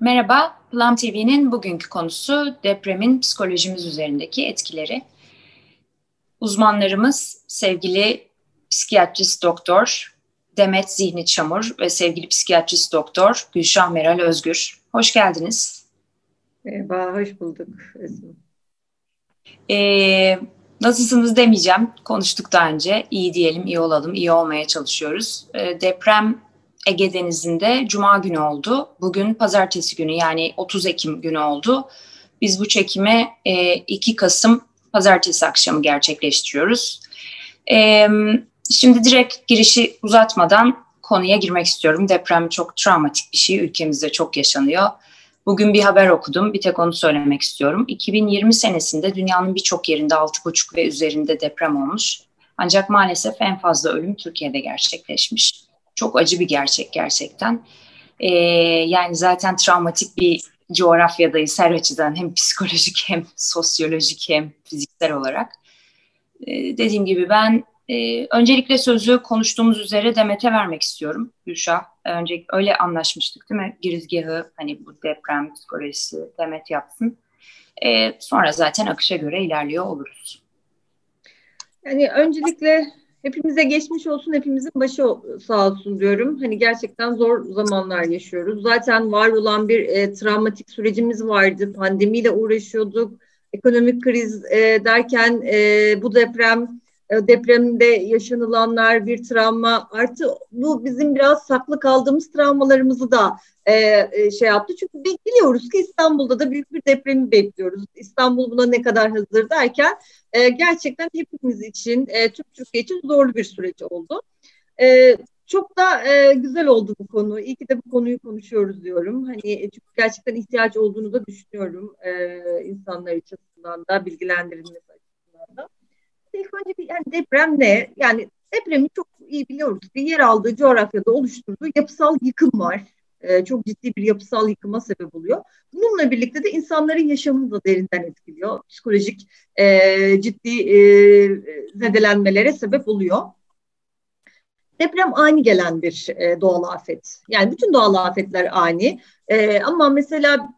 Merhaba, Plum TV'nin bugünkü konusu depremin psikolojimiz üzerindeki etkileri. Uzmanlarımız sevgili psikiyatrist doktor Demet Zihni Çamur ve sevgili psikiyatrist doktor Gülşah Meral Özgür. Hoş geldiniz. Merhaba, hoş bulduk. Ee, nasılsınız demeyeceğim. Konuştuk daha önce. İyi diyelim, iyi olalım, iyi olmaya çalışıyoruz. Ee, deprem Ege Denizi'nde Cuma günü oldu. Bugün pazartesi günü yani 30 Ekim günü oldu. Biz bu çekimi e, 2 Kasım pazartesi akşamı gerçekleştiriyoruz. E, şimdi direkt girişi uzatmadan konuya girmek istiyorum. Deprem çok travmatik bir şey. Ülkemizde çok yaşanıyor. Bugün bir haber okudum. Bir tek onu söylemek istiyorum. 2020 senesinde dünyanın birçok yerinde 6,5 ve üzerinde deprem olmuş. Ancak maalesef en fazla ölüm Türkiye'de gerçekleşmiş. Çok acı bir gerçek gerçekten. Ee, yani zaten travmatik bir coğrafyadayız her açıdan hem psikolojik hem sosyolojik hem fiziksel olarak. Ee, dediğim gibi ben e, öncelikle sözü konuştuğumuz üzere Demet'e vermek istiyorum Gülşah. Önce öyle anlaşmıştık değil mi? Girizgahı hani bu deprem psikolojisi Demet yapsın. Ee, sonra zaten akışa göre ilerliyor oluruz. Yani öncelikle Hepimize geçmiş olsun, hepimizin başı sağ olsun diyorum. Hani gerçekten zor zamanlar yaşıyoruz. Zaten var olan bir e, travmatik sürecimiz vardı. Pandemiyle uğraşıyorduk. Ekonomik kriz e, derken e, bu deprem, depremde yaşanılanlar bir travma. Artı bu bizim biraz saklı kaldığımız travmalarımızı da e, e, şey yaptı. Çünkü biliyoruz ki İstanbul'da da büyük bir depremi bekliyoruz. İstanbul buna ne kadar hazır derken e, gerçekten hepimiz için, e, tüm Türkiye için zorlu bir süreç oldu. E, çok da e, güzel oldu bu konu. İyi ki de bu konuyu konuşuyoruz diyorum. Hani e, çünkü gerçekten ihtiyaç olduğunu da düşünüyorum e, insanlar açısından da bilgilendirilmesi. İlk önce bir yani deprem ne? Yani depremi çok iyi biliyoruz ki yer aldığı coğrafyada oluşturduğu yapısal yıkım var. E, çok ciddi bir yapısal yıkıma sebep oluyor. Bununla birlikte de insanların yaşamını da derinden etkiliyor. Psikolojik e, ciddi e, zedelenmelere sebep oluyor. Deprem ani gelen bir e, doğal afet. Yani bütün doğal afetler ani. E, ama mesela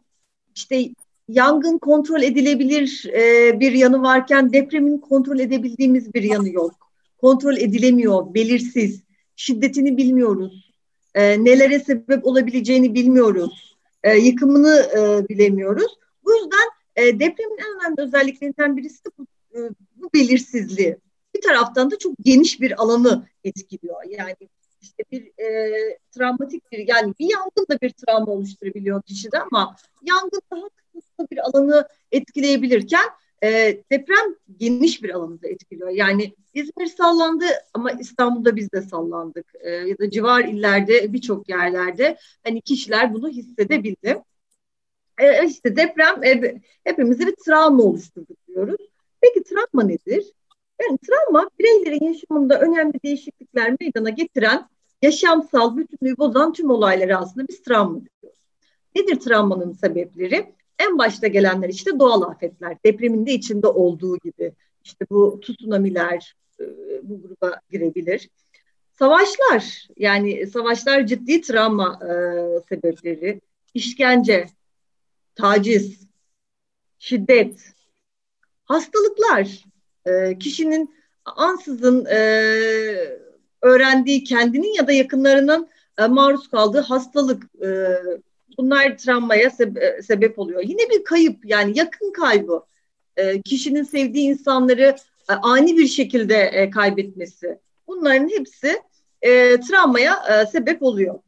işte yangın kontrol edilebilir e, bir yanı varken depremin kontrol edebildiğimiz bir yanı yok. Kontrol edilemiyor, belirsiz, şiddetini bilmiyoruz e, nelere sebep olabileceğini bilmiyoruz. E, yıkımını e, bilemiyoruz. Bu yüzden e, depremin en önemli özelliklerinden birisi de bu, e, bu belirsizliği. Bir taraftan da çok geniş bir alanı etkiliyor. Yani işte bir e, travmatik bir yani bir yangın da bir travma oluşturabiliyor kişide ama yangın daha kısa bir alanı etkileyebilirken e, deprem geniş bir alanı da etkiliyor. Yani İzmir sallandı ama İstanbul'da biz de sallandık. E, ya da civar illerde birçok yerlerde hani kişiler bunu hissedebildi. E, işte deprem e, hepimize bir travma oluşturdu diyoruz. Peki travma nedir? Yani travma bireylerin yaşamında önemli değişiklikler meydana getiren yaşamsal bütünlüğü bozan tüm olayları aslında biz travma diyoruz. Nedir travmanın sebepleri? En başta gelenler işte doğal afetler, depremin de içinde olduğu gibi. İşte bu tsunamiler e, bu gruba girebilir. Savaşlar, yani savaşlar ciddi travma e, sebepleri. İşkence, taciz, şiddet, hastalıklar, e, kişinin ansızın e, öğrendiği kendinin ya da yakınlarının e, maruz kaldığı hastalık, e, bunlar travmaya sebe- sebep oluyor. Yine bir kayıp yani yakın kaybı. E, kişinin sevdiği insanları e, ani bir şekilde e, kaybetmesi. Bunların hepsi e, travmaya e, sebep oluyor.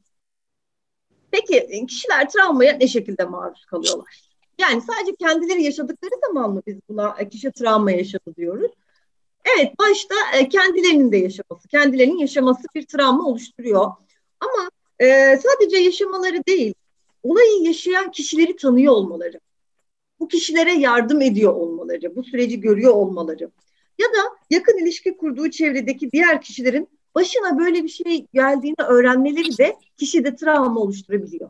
Peki kişiler travmaya ne şekilde maruz kalıyorlar? Yani sadece kendileri yaşadıkları zaman mı biz buna e, kişi travma yaşadı diyoruz? Evet başta e, kendilerinin de yaşaması, kendilerinin yaşaması bir travma oluşturuyor. Ama e, sadece yaşamaları değil, olayı yaşayan kişileri tanıyor olmaları, bu kişilere yardım ediyor olmaları, bu süreci görüyor olmaları ya da yakın ilişki kurduğu çevredeki diğer kişilerin başına böyle bir şey geldiğini öğrenmeleri de kişide travma oluşturabiliyor.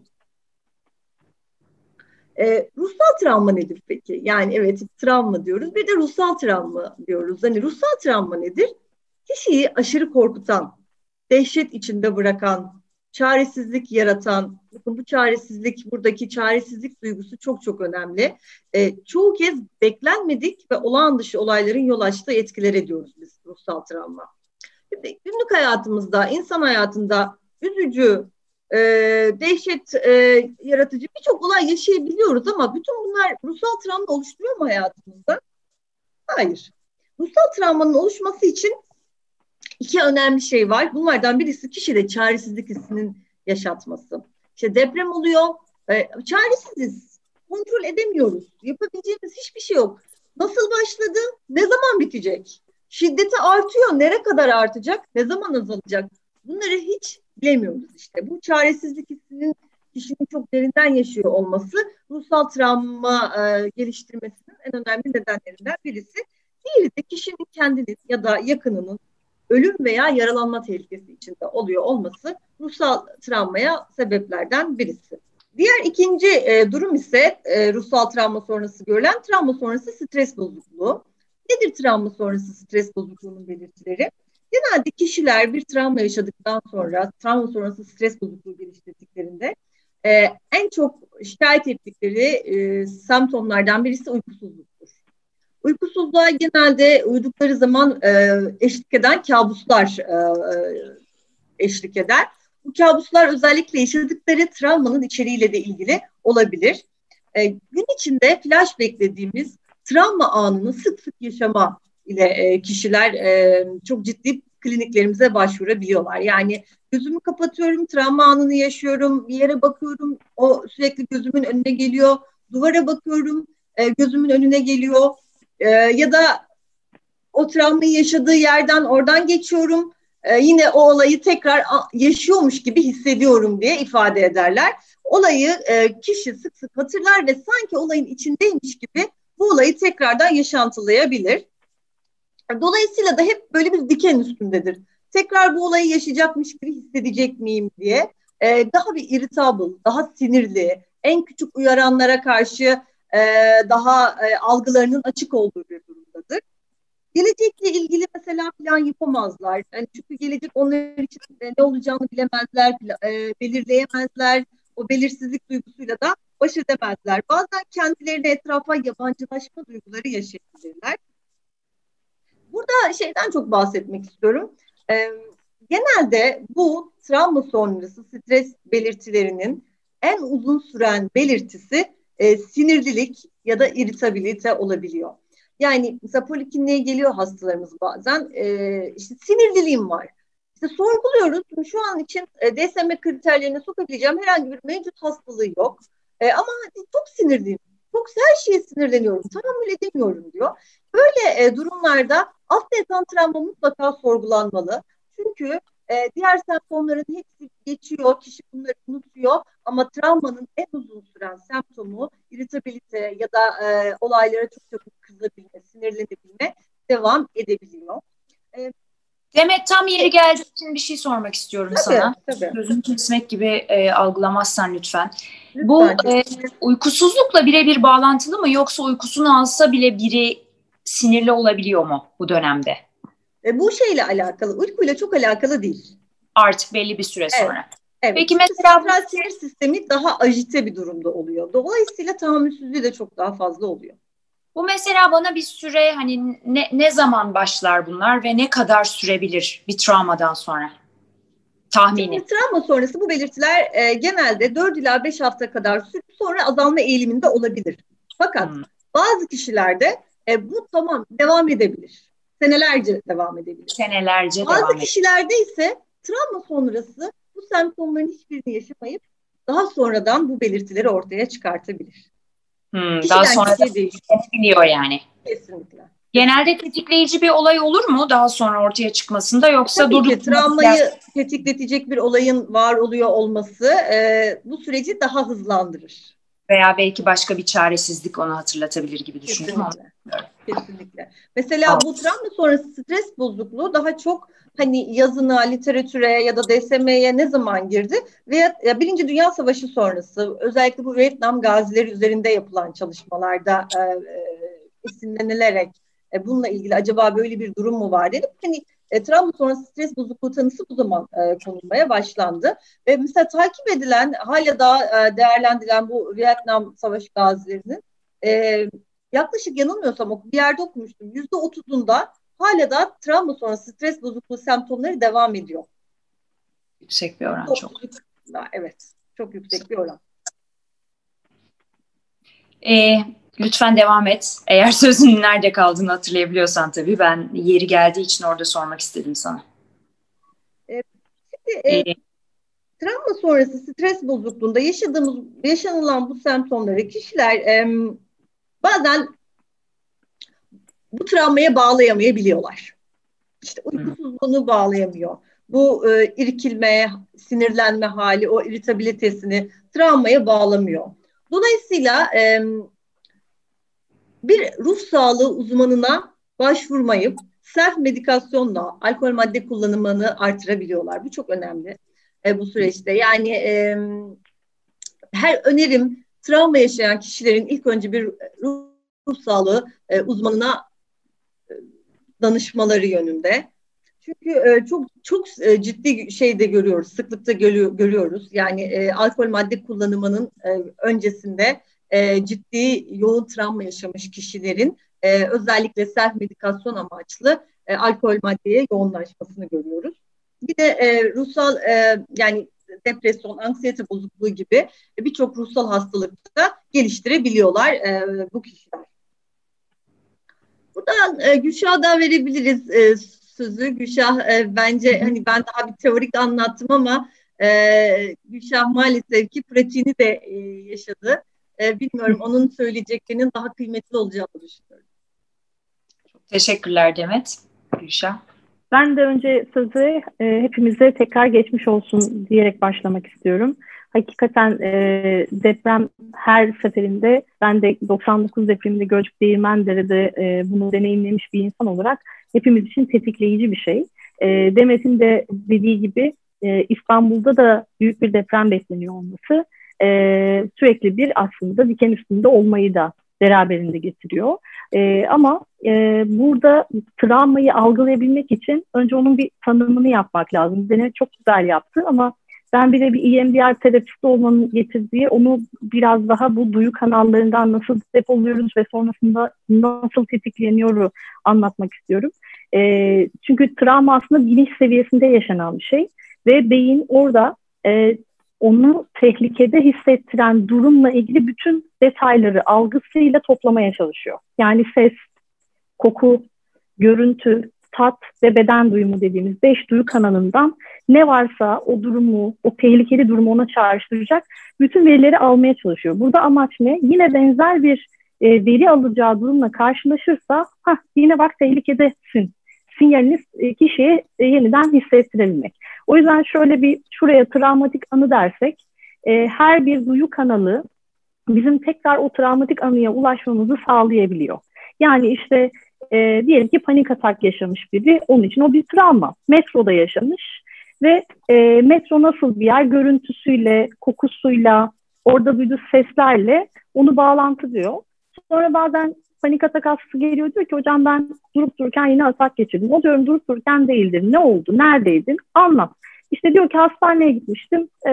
E, ruhsal travma nedir peki? Yani evet travma diyoruz. Bir de ruhsal travma diyoruz. Hani ruhsal travma nedir? Kişiyi aşırı korkutan, dehşet içinde bırakan, çaresizlik yaratan, bakın bu çaresizlik, buradaki çaresizlik duygusu çok çok önemli. E, çoğu kez beklenmedik ve olağan dışı olayların yol açtığı etkiler ediyoruz biz ruhsal travma. Şimdi günlük hayatımızda, insan hayatında üzücü, e, dehşet e, yaratıcı birçok olay yaşayabiliyoruz ama bütün bunlar ruhsal travma oluşturuyor mu hayatımızda? Hayır. Ruhsal travmanın oluşması için iki önemli şey var. Bunlardan birisi kişide çaresizlik hissinin yaşatması. İşte deprem oluyor, e, çaresiziz, kontrol edemiyoruz, yapabileceğimiz hiçbir şey yok. Nasıl başladı, ne zaman bitecek? Şiddeti artıyor, nere kadar artacak, ne zaman azalacak? Bunları hiç bilemiyoruz işte. Bu çaresizlik hissinin kişinin çok derinden yaşıyor olması ruhsal travma e, geliştirmesinin en önemli nedenlerinden birisi. Diğeri de kişinin kendinin ya da yakınının ölüm veya yaralanma tehlikesi içinde oluyor olması ruhsal travmaya sebeplerden birisi. Diğer ikinci e, durum ise e, ruhsal travma sonrası görülen travma sonrası stres bozukluğu. Nedir travma sonrası stres bozukluğunun belirtileri? Genelde kişiler bir travma yaşadıktan sonra, travma sonrası stres bozukluğu geliştirdiklerinde e, en çok şikayet ettikleri e, semptomlardan birisi uykusuzluktur. Uykusuzluğa genelde uyudukları zaman e, eşlik eden kabuslar e, e, eşlik eder. Bu kabuslar özellikle yaşadıkları travmanın içeriğiyle de ilgili olabilir. E, gün içinde flash beklediğimiz travma anını sık sık yaşama ile e, kişiler e, çok ciddi kliniklerimize başvurabiliyorlar. Yani gözümü kapatıyorum, travma anını yaşıyorum, bir yere bakıyorum, o sürekli gözümün önüne geliyor, duvara bakıyorum, e, gözümün önüne geliyor ya da o travmayı yaşadığı yerden oradan geçiyorum, yine o olayı tekrar yaşıyormuş gibi hissediyorum diye ifade ederler. Olayı kişi sık sık hatırlar ve sanki olayın içindeymiş gibi bu olayı tekrardan yaşantılayabilir. Dolayısıyla da hep böyle bir diken üstündedir. Tekrar bu olayı yaşayacakmış gibi hissedecek miyim diye. Ee, daha bir irritable, daha sinirli, en küçük uyaranlara karşı e, daha e, algılarının açık olduğu bir durumdadır. Gelecekle ilgili mesela plan yapamazlar. Yani çünkü gelecek onlar için ne olacağını bilemezler, e, belirleyemezler. O belirsizlik duygusuyla da baş edemezler. Bazen kendilerine etrafa yabancılaşma duyguları yaşayabilirler. Burada şeyden çok bahsetmek istiyorum. E, genelde bu travma sonrası stres belirtilerinin en uzun süren belirtisi e, sinirlilik ya da iritabilite olabiliyor. Yani mesela polikliniğe geliyor hastalarımız bazen e, işte sinirliliğim var. İşte sorguluyoruz. Şu an için e, DSM kriterlerine sokabileceğim herhangi bir mevcut hastalığı yok. E, ama çok sinirliyim. Çok her şeye sinirleniyorum. Tahammül edemiyorum diyor. Böyle e, durumlarda alt yatan travma mutlaka sorgulanmalı. Çünkü e, diğer semptomların hepsi geçiyor, kişi bunları unutuyor ama travmanın en uzun süren semptomu iritabilite ya da e, olaylara çok çabuk kızabilme, sinirlenebilme devam edebiliyor. E, Demet tam yeri geldiği için bir şey sormak istiyorum tabii, sana. Tabii. Gözünü kesmek gibi e, algılamazsan lütfen. lütfen Bu e, uykusuzlukla birebir bağlantılı mı yoksa uykusunu alsa bile biri sinirli olabiliyor mu bu dönemde? E, bu şeyle alakalı, uykuyla çok alakalı değil. Artık belli bir süre evet. sonra. Evet. Peki mesela sentral sinir sistemi daha ajite bir durumda oluyor. Dolayısıyla tahammülsüzlüğü de çok daha fazla oluyor. Bu mesela bana bir süre hani ne, ne zaman başlar bunlar ve ne kadar sürebilir bir travmadan sonra? Tahmini. Şimdi, travma sonrası bu belirtiler e, genelde 4 ila 5 hafta kadar sürüp sonra azalma eğiliminde olabilir. Fakat hmm. bazı kişilerde e, bu tamam devam edebilir. Senelerce devam edebilir. Senelerce Bazı devam edebilir. kişilerde ise travma sonrası bu semptomların hiçbirini yaşamayıp daha sonradan bu belirtileri ortaya çıkartabilir. Hmm, daha sonra biliyor yani. Kesinlikle. Genelde tetikleyici bir olay olur mu daha sonra ortaya çıkmasında yoksa Tabii ki travmayı tetikletecek bir olayın var oluyor olması e, bu süreci daha hızlandırır. Veya belki başka bir çaresizlik onu hatırlatabilir gibi düşündüm. Kesinlikle. Kesinlikle. Mesela evet. bu travma sonrası stres bozukluğu daha çok hani yazına, literatüre ya da DSM'ye ne zaman girdi? Ve ya Birinci Dünya Savaşı sonrası özellikle bu Vietnam gazileri üzerinde yapılan çalışmalarda e, e, esinlenilerek e, bununla ilgili acaba böyle bir durum mu var dedim. Hani e, travma sonrası stres bozukluğu tanısı bu zaman e, konulmaya başlandı. Ve mesela takip edilen, hala daha e, değerlendirilen bu Vietnam Savaşı gazilerinin e, yaklaşık yanılmıyorsam bir yerde okumuştum. Yüzde otuzunda hala da travma sonrası stres bozukluğu semptomları devam ediyor. Yüksek bir oran çok. Evet, çok yüksek bir oran. E, lütfen devam et. Eğer sözün nerede kaldığını hatırlayabiliyorsan tabii. Ben yeri geldiği için orada sormak istedim sana. E, şimdi, e, e, travma sonrası stres bozukluğunda yaşadığımız, yaşanılan bu semptomları kişiler e, bazen bu travmaya bağlayamayabiliyorlar. İşte uykusuzluğunu bağlayamıyor. Bu e, irkilme, sinirlenme hali, o iritabilitesini travmaya bağlamıyor. Dolayısıyla e, bir ruh sağlığı uzmanına başvurmayıp self medikasyonla alkol madde kullanımını artırabiliyorlar. Bu çok önemli e, bu süreçte. Yani e, her önerim travma yaşayan kişilerin ilk önce bir ruh, ruh sağlığı e, uzmanına e, danışmaları yönünde. Çünkü e, çok çok e, ciddi şeyde görüyoruz, sıklıkta görüyor, görüyoruz. Yani e, alkol madde kullanımının e, öncesinde e, ciddi yoğun travma yaşamış kişilerin e, özellikle self medikasyon amaçlı e, alkol maddeye yoğunlaşmasını görüyoruz. Bir de e, ruhsal e, yani depresyon, anksiyete bozukluğu gibi birçok ruhsal hastalıkta geliştirebiliyorlar e, bu kişiler. Buradan e, Gülşah'dan verebiliriz e, sözü. Gülşah e, bence hani ben daha bir teorik anlattım ama e, Gülşah maalesef ki pratiğini de e, yaşadı. E, bilmiyorum onun söyleyeceklerinin daha kıymetli olacağını düşünüyorum. Çok teşekkürler Demet. Gülşah. Ben de önce sözü e, hepimize tekrar geçmiş olsun diyerek başlamak istiyorum. Hakikaten e, deprem her seferinde ben de 99 depreminde Gölcük Değirmendere'de e, bunu deneyimlemiş bir insan olarak hepimiz için tetikleyici bir şey. E, Demet'in de dediği gibi e, İstanbul'da da büyük bir deprem bekleniyor olması e, sürekli bir aslında diken üstünde olmayı da beraberinde getiriyor. E, ama e, burada travmayı algılayabilmek için önce onun bir tanımını yapmak lazım. Denet çok güzel yaptı ama ben bir de bir EMDR terapisti olmanın getirdiği onu biraz daha bu duyu kanallarından nasıl depoluyoruz ve sonrasında nasıl tetikleniyoru anlatmak istiyorum. E, çünkü travma aslında bilinç seviyesinde yaşanan bir şey ve beyin orada e, onu tehlikede hissettiren durumla ilgili bütün detayları algısıyla toplamaya çalışıyor. Yani ses, koku, görüntü, tat ve beden duyumu dediğimiz beş duyu kanalından ne varsa o durumu, o tehlikeli durumu ona çağrıştıracak bütün verileri almaya çalışıyor. Burada amaç ne? Yine benzer bir e, veri alacağı durumla karşılaşırsa ha yine bak tehlikedesin sinyalini e, kişiye e, yeniden hissettirebilmek. O yüzden şöyle bir şuraya travmatik anı dersek e, her bir duyu kanalı bizim tekrar o travmatik anıya ulaşmamızı sağlayabiliyor. Yani işte e, diyelim ki panik atak yaşamış biri onun için o bir travma. Metroda yaşamış ve e, metro nasıl bir yer görüntüsüyle, kokusuyla, orada duyduğu seslerle onu bağlantılıyor. Sonra bazen panik atak hastası geliyor diyor ki hocam ben durup dururken yine atak geçirdim. O diyorum durup dururken değildir. Ne oldu? Neredeydin? Anlat. İşte diyor ki hastaneye gitmiştim. E,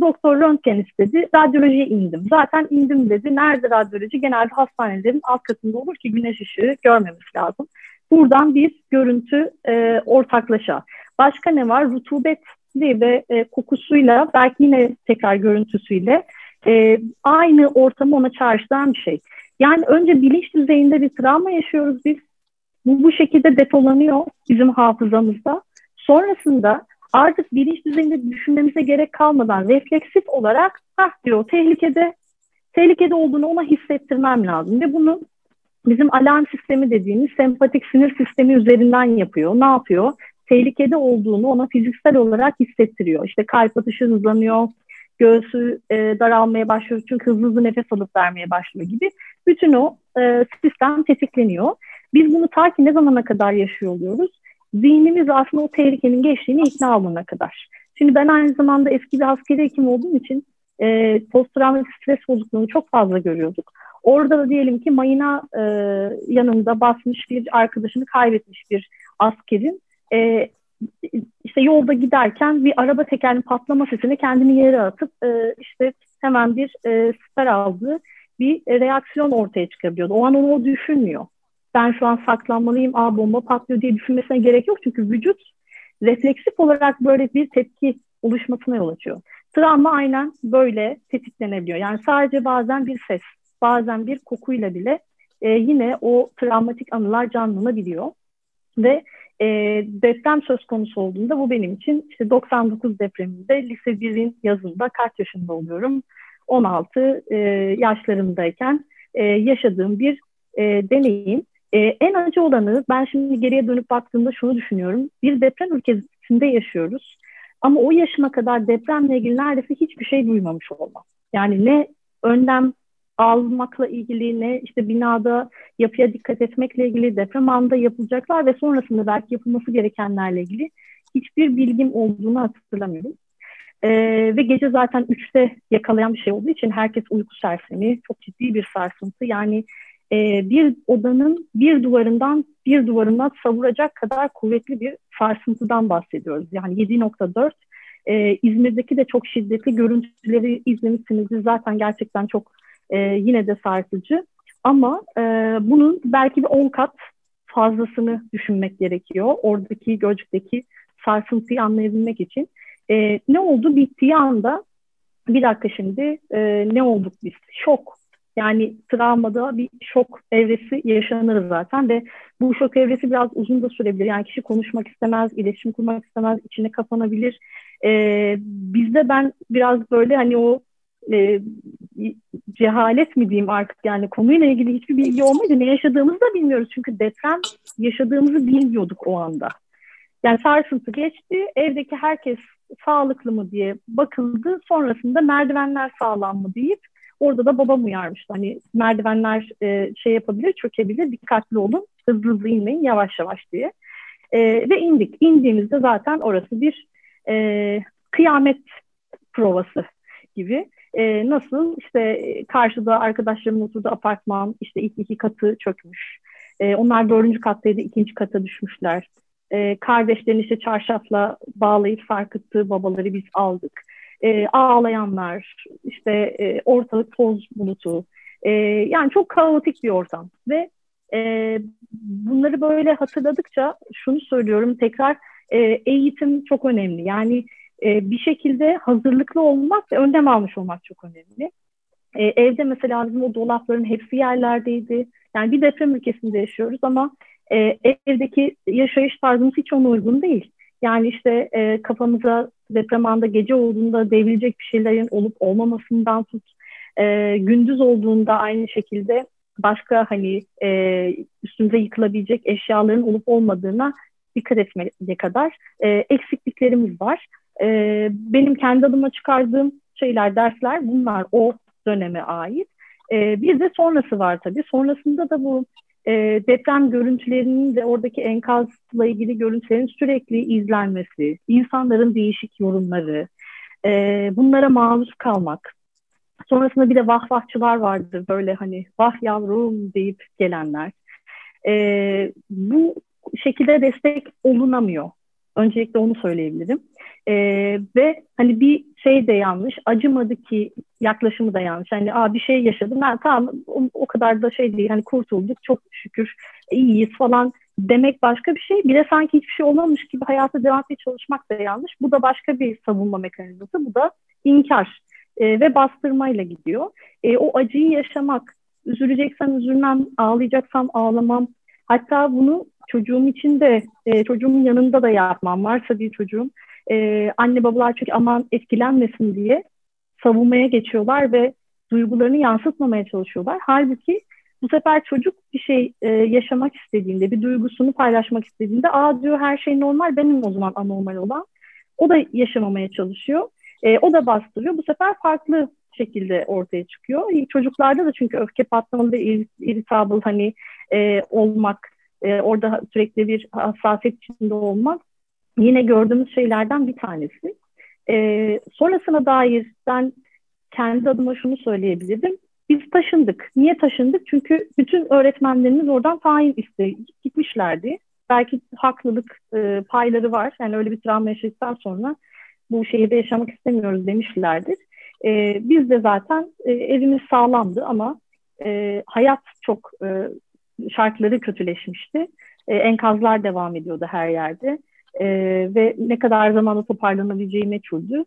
doktor röntgen istedi. Radyolojiye indim. Zaten indim dedi. Nerede radyoloji? Genelde hastanelerin alt katında olur ki güneş ışığı görmemiz lazım. Buradan bir görüntü e, ortaklaşa. Başka ne var? Rutubetli ve e, kokusuyla belki yine tekrar görüntüsüyle e, aynı ortamı ona çağrıştıran bir şey. Yani önce bilinç düzeyinde bir travma yaşıyoruz biz. Bu bu şekilde depolanıyor bizim hafızamızda. Sonrasında artık bilinç düzeyinde düşünmemize gerek kalmadan refleksif olarak ah diyor tehlikede tehlikede olduğunu ona hissettirmem lazım ve bunu bizim alarm sistemi dediğimiz sempatik sinir sistemi üzerinden yapıyor. Ne yapıyor? Tehlikede olduğunu ona fiziksel olarak hissettiriyor. İşte kalp atışı hızlanıyor, göğsü e, daralmaya başlıyor çünkü hızlı hızlı nefes alıp vermeye başlıyor gibi. Bütün o e, sistem tetikleniyor. Biz bunu ta ki ne zamana kadar yaşıyor oluyoruz? Zihnimiz aslında o tehlikenin geçtiğini ikna olana kadar. Şimdi ben aynı zamanda eski bir askeri hekim olduğum için e, post-travmatik stres bozukluğunu çok fazla görüyorduk. Orada da diyelim ki mayına e, yanında basmış bir arkadaşını kaybetmiş bir askerin e, işte yolda giderken bir araba tekerinin patlama sesini kendini yere atıp e, işte hemen bir e, siper aldığı bir reaksiyon ortaya çıkabiliyordu. O an onu o düşünmüyor. Ben şu an saklanmalıyım, a bomba patlıyor diye düşünmesine gerek yok. Çünkü vücut refleksif olarak böyle bir tepki oluşmasına yol açıyor. Travma aynen böyle tetiklenebiliyor. Yani sadece bazen bir ses, bazen bir kokuyla bile e, yine o travmatik anılar canlanabiliyor. Ve e, deprem söz konusu olduğunda bu benim için işte 99 depreminde lise 1'in yazında kaç yaşında oluyorum? 16 e, yaşlarımdayken e, yaşadığım bir e, deneyim. E, en acı olanı ben şimdi geriye dönüp baktığımda şunu düşünüyorum. Bir deprem ülkesinde yaşıyoruz. Ama o yaşıma kadar depremle ilgili neredeyse hiçbir şey duymamış olmam. Yani ne önlem almakla ilgili ne işte binada yapıya dikkat etmekle ilgili deprem anında yapılacaklar ve sonrasında belki yapılması gerekenlerle ilgili hiçbir bilgim olduğunu hatırlamıyorum. Ee, ve gece zaten 3'te yakalayan bir şey olduğu için herkes uyku sersemi, çok ciddi bir sarsıntı. Yani e, bir odanın bir duvarından bir duvarından savuracak kadar kuvvetli bir sarsıntıdan bahsediyoruz. Yani 7.4 e, İzmir'deki de çok şiddetli görüntüleri izlemişsiniz. Zaten gerçekten çok e, yine de sarsıcı. Ama e, bunun belki de 10 kat fazlasını düşünmek gerekiyor. Oradaki Gölcük'teki sarsıntıyı anlayabilmek için. E, ne oldu? Bittiği anda bir dakika şimdi e, ne olduk biz? Şok. Yani travmada bir şok evresi yaşanır zaten ve bu şok evresi biraz uzun da sürebilir. Yani kişi konuşmak istemez, iletişim kurmak istemez, içine kapanabilir. Ee, bizde ben biraz böyle hani o e, cehalet mi diyeyim artık yani konuyla ilgili hiçbir bilgi olmayınca ne yaşadığımızı da bilmiyoruz. Çünkü deprem yaşadığımızı bilmiyorduk o anda. Yani sarsıntı geçti, evdeki herkes sağlıklı mı diye bakıldı. Sonrasında merdivenler sağlam mı deyip orada da babam uyarmıştı. Hani merdivenler e, şey yapabilir, çökebilir, dikkatli olun, hızlı hızlı inmeyin, yavaş yavaş diye. E, ve indik. İndiğimizde zaten orası bir e, kıyamet provası gibi. E, nasıl işte karşıda arkadaşlarımın oturduğu apartman işte ilk iki katı çökmüş. E, onlar dördüncü kattaydı ikinci kata düşmüşler. E, kardeşlerini işte çarşafla bağlayıp sarkıttığı babaları biz aldık. E, ağlayanlar, işte e, ortalık toz bulutu. E, yani çok kaotik bir ortam ve e, bunları böyle hatırladıkça şunu söylüyorum tekrar e, eğitim çok önemli. Yani e, bir şekilde hazırlıklı olmak ve önlem almış olmak çok önemli. E, evde mesela bizim o dolapların hepsi yerlerdeydi. Yani bir deprem ülkesinde yaşıyoruz ama e, evdeki yaşayış tarzımız hiç ona uygun değil. Yani işte e, kafamıza deprem anında gece olduğunda devrilecek bir şeylerin olup olmamasından tut, e, gündüz olduğunda aynı şekilde başka hani e, üstümüze yıkılabilecek eşyaların olup olmadığına dikkat etmeye kadar e, eksikliklerimiz var. E, benim kendi adıma çıkardığım şeyler, dersler bunlar o döneme ait. E, bir de sonrası var tabii. Sonrasında da bu e, deprem görüntülerinin de oradaki enkazla ilgili görüntülerin sürekli izlenmesi, insanların değişik yorumları, e, bunlara maruz kalmak. Sonrasında bir de vah vahçılar vardır böyle hani vah yavrum deyip gelenler. E, bu şekilde destek olunamıyor. Öncelikle onu söyleyebilirim. Ee, ve hani bir şey de yanlış, acımadı ki yaklaşımı da yanlış. Hani Aa, bir şey yaşadım, ben tamam o, o kadar da şey değil, hani kurtulduk, çok şükür iyiyiz falan demek başka bir şey. Bir de sanki hiçbir şey olmamış gibi hayata devam etmeye çalışmak da yanlış. Bu da başka bir savunma mekanizması. Bu da inkar e, ve bastırmayla gidiyor. E, o acıyı yaşamak, üzüleceksem üzülmem, ağlayacaksam ağlamam. Hatta bunu çocuğum için de, e, çocuğumun yanında da yapmam. Varsa bir çocuğum, e, anne babalar çünkü aman etkilenmesin diye savunmaya geçiyorlar ve duygularını yansıtmamaya çalışıyorlar. Halbuki bu sefer çocuk bir şey e, yaşamak istediğinde, bir duygusunu paylaşmak istediğinde, aa diyor her şey normal, benim o zaman anormal olan. O da yaşamamaya çalışıyor. E, o da bastırıyor. Bu sefer farklı şekilde ortaya çıkıyor. Çocuklarda da çünkü öfke patlamalı ve irritable hani e, olmak, e, orada sürekli bir hassasiyet içinde olmak yine gördüğümüz şeylerden bir tanesi. E, sonrasına dair ben kendi adıma şunu söyleyebilirim. Biz taşındık. Niye taşındık? Çünkü bütün öğretmenlerimiz oradan tayin iste gitmişlerdi. belki haklılık e, payları var. Yani öyle bir travma yaşadıktan sonra bu şehirde yaşamak istemiyoruz demişlerdir. E, biz de zaten e, evimiz sağlamdı ama e, hayat çok e, şartları kötüleşmişti. E, enkazlar devam ediyordu her yerde. E, ve ne kadar zamanda toparlanabileceği meçhuldü.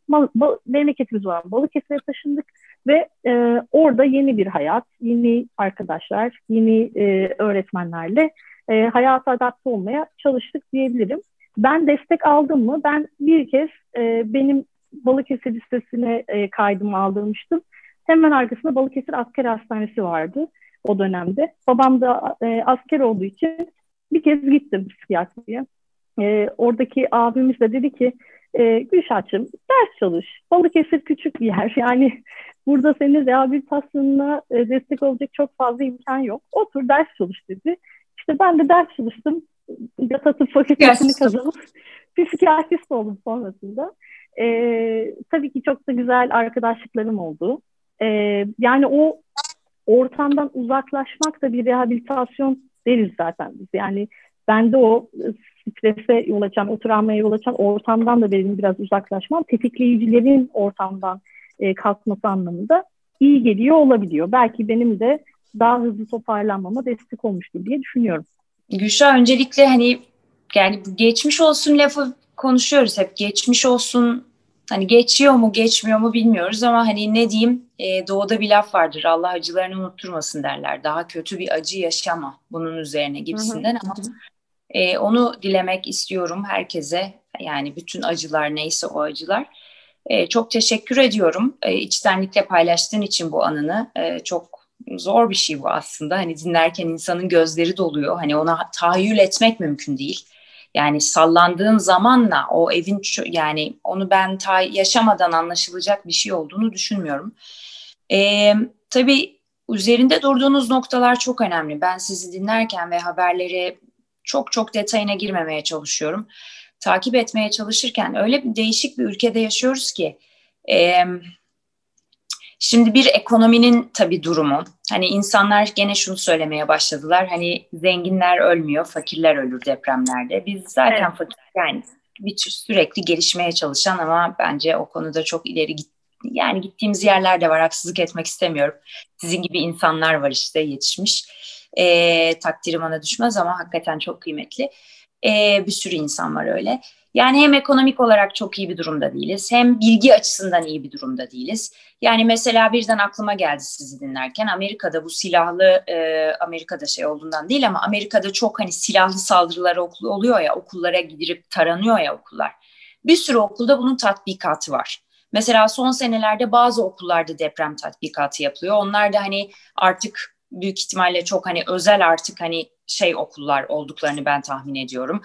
memleketimiz var. Balıkesir'e taşındık ve e, orada yeni bir hayat, yeni arkadaşlar, yeni e, öğretmenlerle e, hayata adapte olmaya çalıştık diyebilirim. Ben destek aldım mı? Ben bir kez e, benim Balıkesir listesine e, kaydımı aldırmıştım. Hemen arkasında Balıkesir Asker Hastanesi vardı o dönemde. Babam da e, asker olduğu için bir kez gittim psikiyatriye. E, oradaki abimiz de dedi ki e, Gülşah'cığım ders çalış. Balıkesir küçük bir yer. Yani burada senin rehabilitasyonuna e, destek olacak çok fazla imkan yok. Otur ders çalış dedi. İşte ben de ders çalıştım. Yata tıp fakültesini kazanıp psikiyatrist oldum sonrasında. E, tabii ki çok da güzel arkadaşlıklarım oldu. E, yani o ortamdan uzaklaşmak da bir rehabilitasyon deriz zaten biz. Yani ben de o strese yol açan, o travmaya yol açan ortamdan da benim biraz uzaklaşmam tetikleyicilerin ortamdan e, kalkması anlamında iyi geliyor olabiliyor. Belki benim de daha hızlı toparlanmama destek olmuştur diye düşünüyorum. Gülşah öncelikle hani yani geçmiş olsun lafı konuşuyoruz hep. Geçmiş olsun hani geçiyor mu geçmiyor mu bilmiyoruz ama hani ne diyeyim e, doğuda bir laf vardır Allah acılarını unutturmasın derler. Daha kötü bir acı yaşama bunun üzerine gibisinden ama e, onu dilemek istiyorum herkese yani bütün acılar neyse o acılar. E, çok teşekkür ediyorum e, içtenlikle paylaştığın için bu anını. E, çok zor bir şey bu aslında. Hani dinlerken insanın gözleri doluyor. Hani ona tahayyül etmek mümkün değil. Yani sallandığın zamanla o evin yani onu ben ta yaşamadan anlaşılacak bir şey olduğunu düşünmüyorum. Ee, tabii üzerinde durduğunuz noktalar çok önemli. Ben sizi dinlerken ve haberleri çok çok detayına girmemeye çalışıyorum. Takip etmeye çalışırken öyle bir değişik bir ülkede yaşıyoruz ki e, Şimdi bir ekonominin tabii durumu. Hani insanlar gene şunu söylemeye başladılar. Hani zenginler ölmüyor, fakirler ölür depremlerde. Biz zaten evet. fakir yani bir sürekli gelişmeye çalışan ama bence o konuda çok ileri git yani gittiğimiz yerlerde var. Haksızlık etmek istemiyorum. Sizin gibi insanlar var işte yetişmiş. E, takdirim ona düşmez ama hakikaten çok kıymetli. E, bir sürü insan var öyle. Yani hem ekonomik olarak çok iyi bir durumda değiliz, hem bilgi açısından iyi bir durumda değiliz. Yani mesela birden aklıma geldi sizi dinlerken Amerika'da bu silahlı e, Amerika'da şey olduğundan değil ama Amerika'da çok hani silahlı saldırılar oluyor ya okullara gidip taranıyor ya okullar. Bir sürü okulda bunun tatbikatı var. Mesela son senelerde bazı okullarda deprem tatbikatı yapılıyor. Onlar da hani artık büyük ihtimalle çok hani özel artık hani şey okullar olduklarını ben tahmin ediyorum.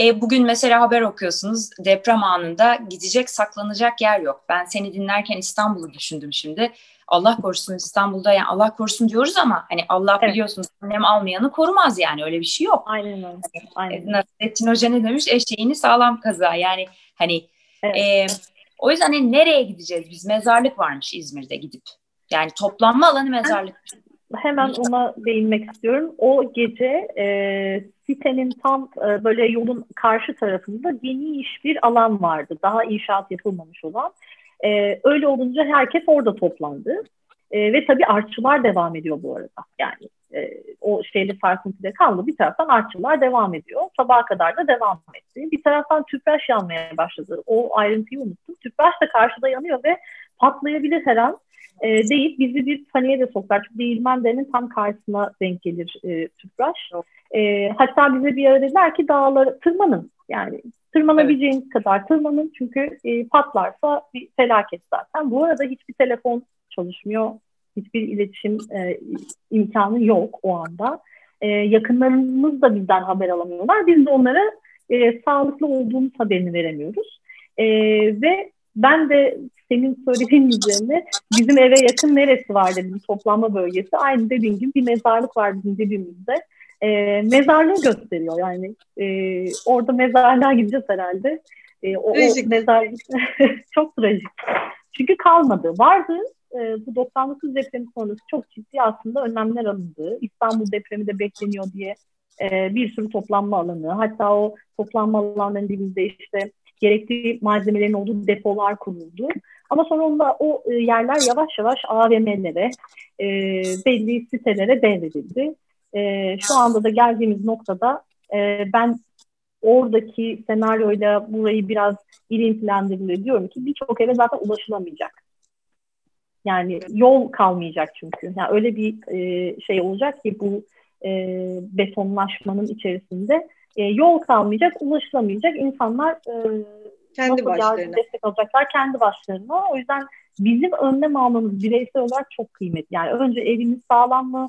E, bugün mesela haber okuyorsunuz deprem anında gidecek saklanacak yer yok. Ben seni dinlerken İstanbul'u düşündüm şimdi. Allah korusun İstanbul'da yani Allah korusun diyoruz ama hani Allah evet. biliyorsunuz annem almayanı korumaz yani öyle bir şey yok. Aynen öyle. Aynen. E, Nasrettin Hoca ne demiş? Eşeğini sağlam kaza yani hani evet. e, o yüzden hani nereye gideceğiz biz? Mezarlık varmış İzmir'de gidip. Yani toplanma alanı mezarlık. Hemen ona değinmek istiyorum. O gece e, sitenin tam e, böyle yolun karşı tarafında geniş bir alan vardı. Daha inşaat yapılmamış olan. E, öyle olunca herkes orada toplandı. E, ve tabii artçılar devam ediyor bu arada. Yani e, o şeyli farkıntıda kaldı. Bir taraftan artçılar devam ediyor. Sabaha kadar da devam etti. Bir taraftan tüpraş yanmaya başladı. O ayrıntıyı unuttum. Tüpraş da karşıda yanıyor ve patlayabilir her an e, deyip bizi bir paniğe de sokar. Çünkü değirmen derenin tam karşısına denk gelir e, tüpraş. E, hatta bize bir ara dediler ki dağlara tırmanın. Yani tırmanabileceğiniz evet. kadar tırmanın çünkü e, patlarsa bir felaket zaten. Bu arada hiçbir telefon çalışmıyor. Hiçbir iletişim e, imkanı yok o anda. E, yakınlarımız da bizden haber alamıyorlar. Biz de onlara e, sağlıklı olduğumuz haberini veremiyoruz. E, ve ben de senin söylediğin üzerine bizim eve yakın neresi var dedim toplanma bölgesi. Aynı dediğin gibi bir mezarlık var bizim dibimizde. E, mezarlığı gösteriyor yani. E, orada mezarlığa gideceğiz herhalde. E, o, o mezarlık çok trajik. Çünkü kalmadı. Vardı e, bu 99 depremi sonrası çok ciddi aslında önlemler alındı. İstanbul depremi de bekleniyor diye e, bir sürü toplanma alanı, hatta o toplanma alanlarının dibinde işte gerekli malzemelerin olduğu depolar kuruldu. Ama sonra onda o e, yerler yavaş yavaş AVM'lere, e, belli sitelere devredildi. E, şu anda da geldiğimiz noktada e, ben oradaki senaryoyla burayı biraz ilintilendiriliyor diyorum ki birçok eve zaten ulaşılamayacak. Yani yol kalmayacak çünkü. Yani öyle bir e, şey olacak ki bu e, betonlaşmanın içerisinde e, yol kalmayacak, ulaşılamayacak. İnsanlar e, kendi başlarına destek alacaklar kendi başlarına. O yüzden bizim önlem almamız bireysel olarak çok kıymetli. Yani önce evimiz sağlam mı?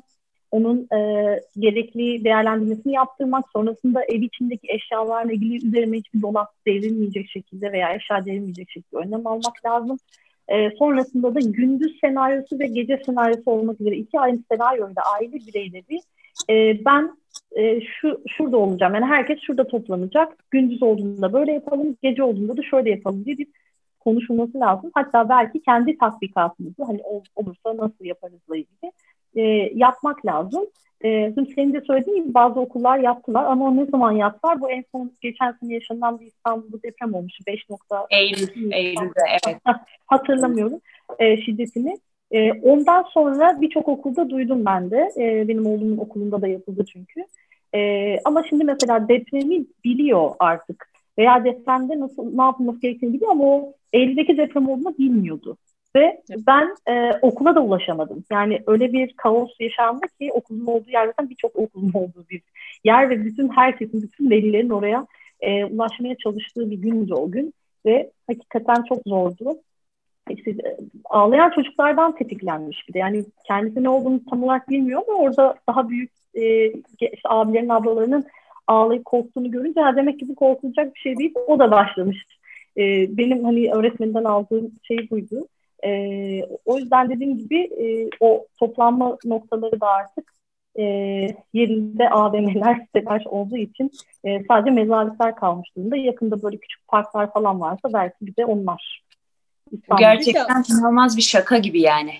Onun e, gerekli değerlendirmesini yaptırmak, sonrasında ev içindeki eşyalarla ilgili üzerine hiçbir dolap devrilmeyecek şekilde veya eşya devrilmeyecek şekilde önlem almak lazım. E, sonrasında da gündüz senaryosu ve gece senaryosu olmak üzere iki ayrı senaryoyla aile bireyleri e, ben e, şu şurada olacağım. Yani herkes şurada toplanacak. Gündüz olduğunda böyle yapalım, gece olduğunda da şöyle yapalım diye bir konuşulması lazım. Hatta belki kendi tatbikatımızı hani olursa nasıl yaparızla ilgili e, yapmak lazım. E, şimdi senin de söylediğin gibi bazı okullar yaptılar ama ne zaman yaptılar? Bu en son geçen sene yaşanan bir İstanbul'da deprem olmuş. 5 nokta Eylül, Eylül'de evet. Hatırlamıyorum e, şiddetini. E, ondan sonra birçok okulda duydum ben de. E, benim oğlumun okulunda da yapıldı çünkü. E, ama şimdi mesela depremi biliyor artık. Veya depremde nasıl ne yapılması gerektiğini biliyor ama o Eylül'deki deprem olduğunu bilmiyordu. Ve ben e, okula da ulaşamadım. Yani öyle bir kaos yaşandı ki okulun olduğu yerden birçok okulun olduğu bir yer ve bütün herkesin, bütün velilerin oraya e, ulaşmaya çalıştığı bir gündü o gün. Ve hakikaten çok zordu işte e, ağlayan çocuklardan tetiklenmiş bir de. Yani kendisi ne olduğunu tam olarak bilmiyor ama orada daha büyük e, işte abilerin ablalarının ağlayıp korktuğunu görünce ha demek ki bu korkulacak bir şey değil. O da başlamış. E, benim hani öğretmeninden aldığım şey buydu. E, o yüzden dediğim gibi e, o toplanma noktaları da artık e, yerinde AVM'ler, siteler olduğu için e, sadece mezarlıklar kalmış durumda. Yakında böyle küçük parklar falan varsa belki bir de onlar İstanbul. Gerçekten inanılmaz bir şaka gibi yani.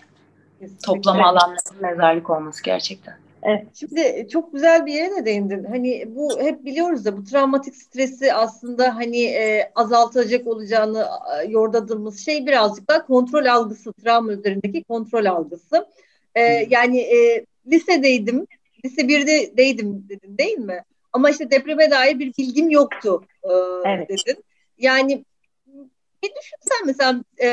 Kesinlikle. Toplama alanlarının mezarlık olması gerçekten. Evet. Şimdi çok güzel bir yere de değindin. Hani bu hep biliyoruz da bu travmatik stresi aslında hani e, azaltacak olacağını e, yordadığımız şey birazcık daha kontrol algısı, travma üzerindeki kontrol algısı. E, yani e, lisedeydim, lise 1'de deydim dedin değil mi? Ama işte depreme dair bir bilgim yoktu e, evet. dedin. Yani bir düşünsen mesela e,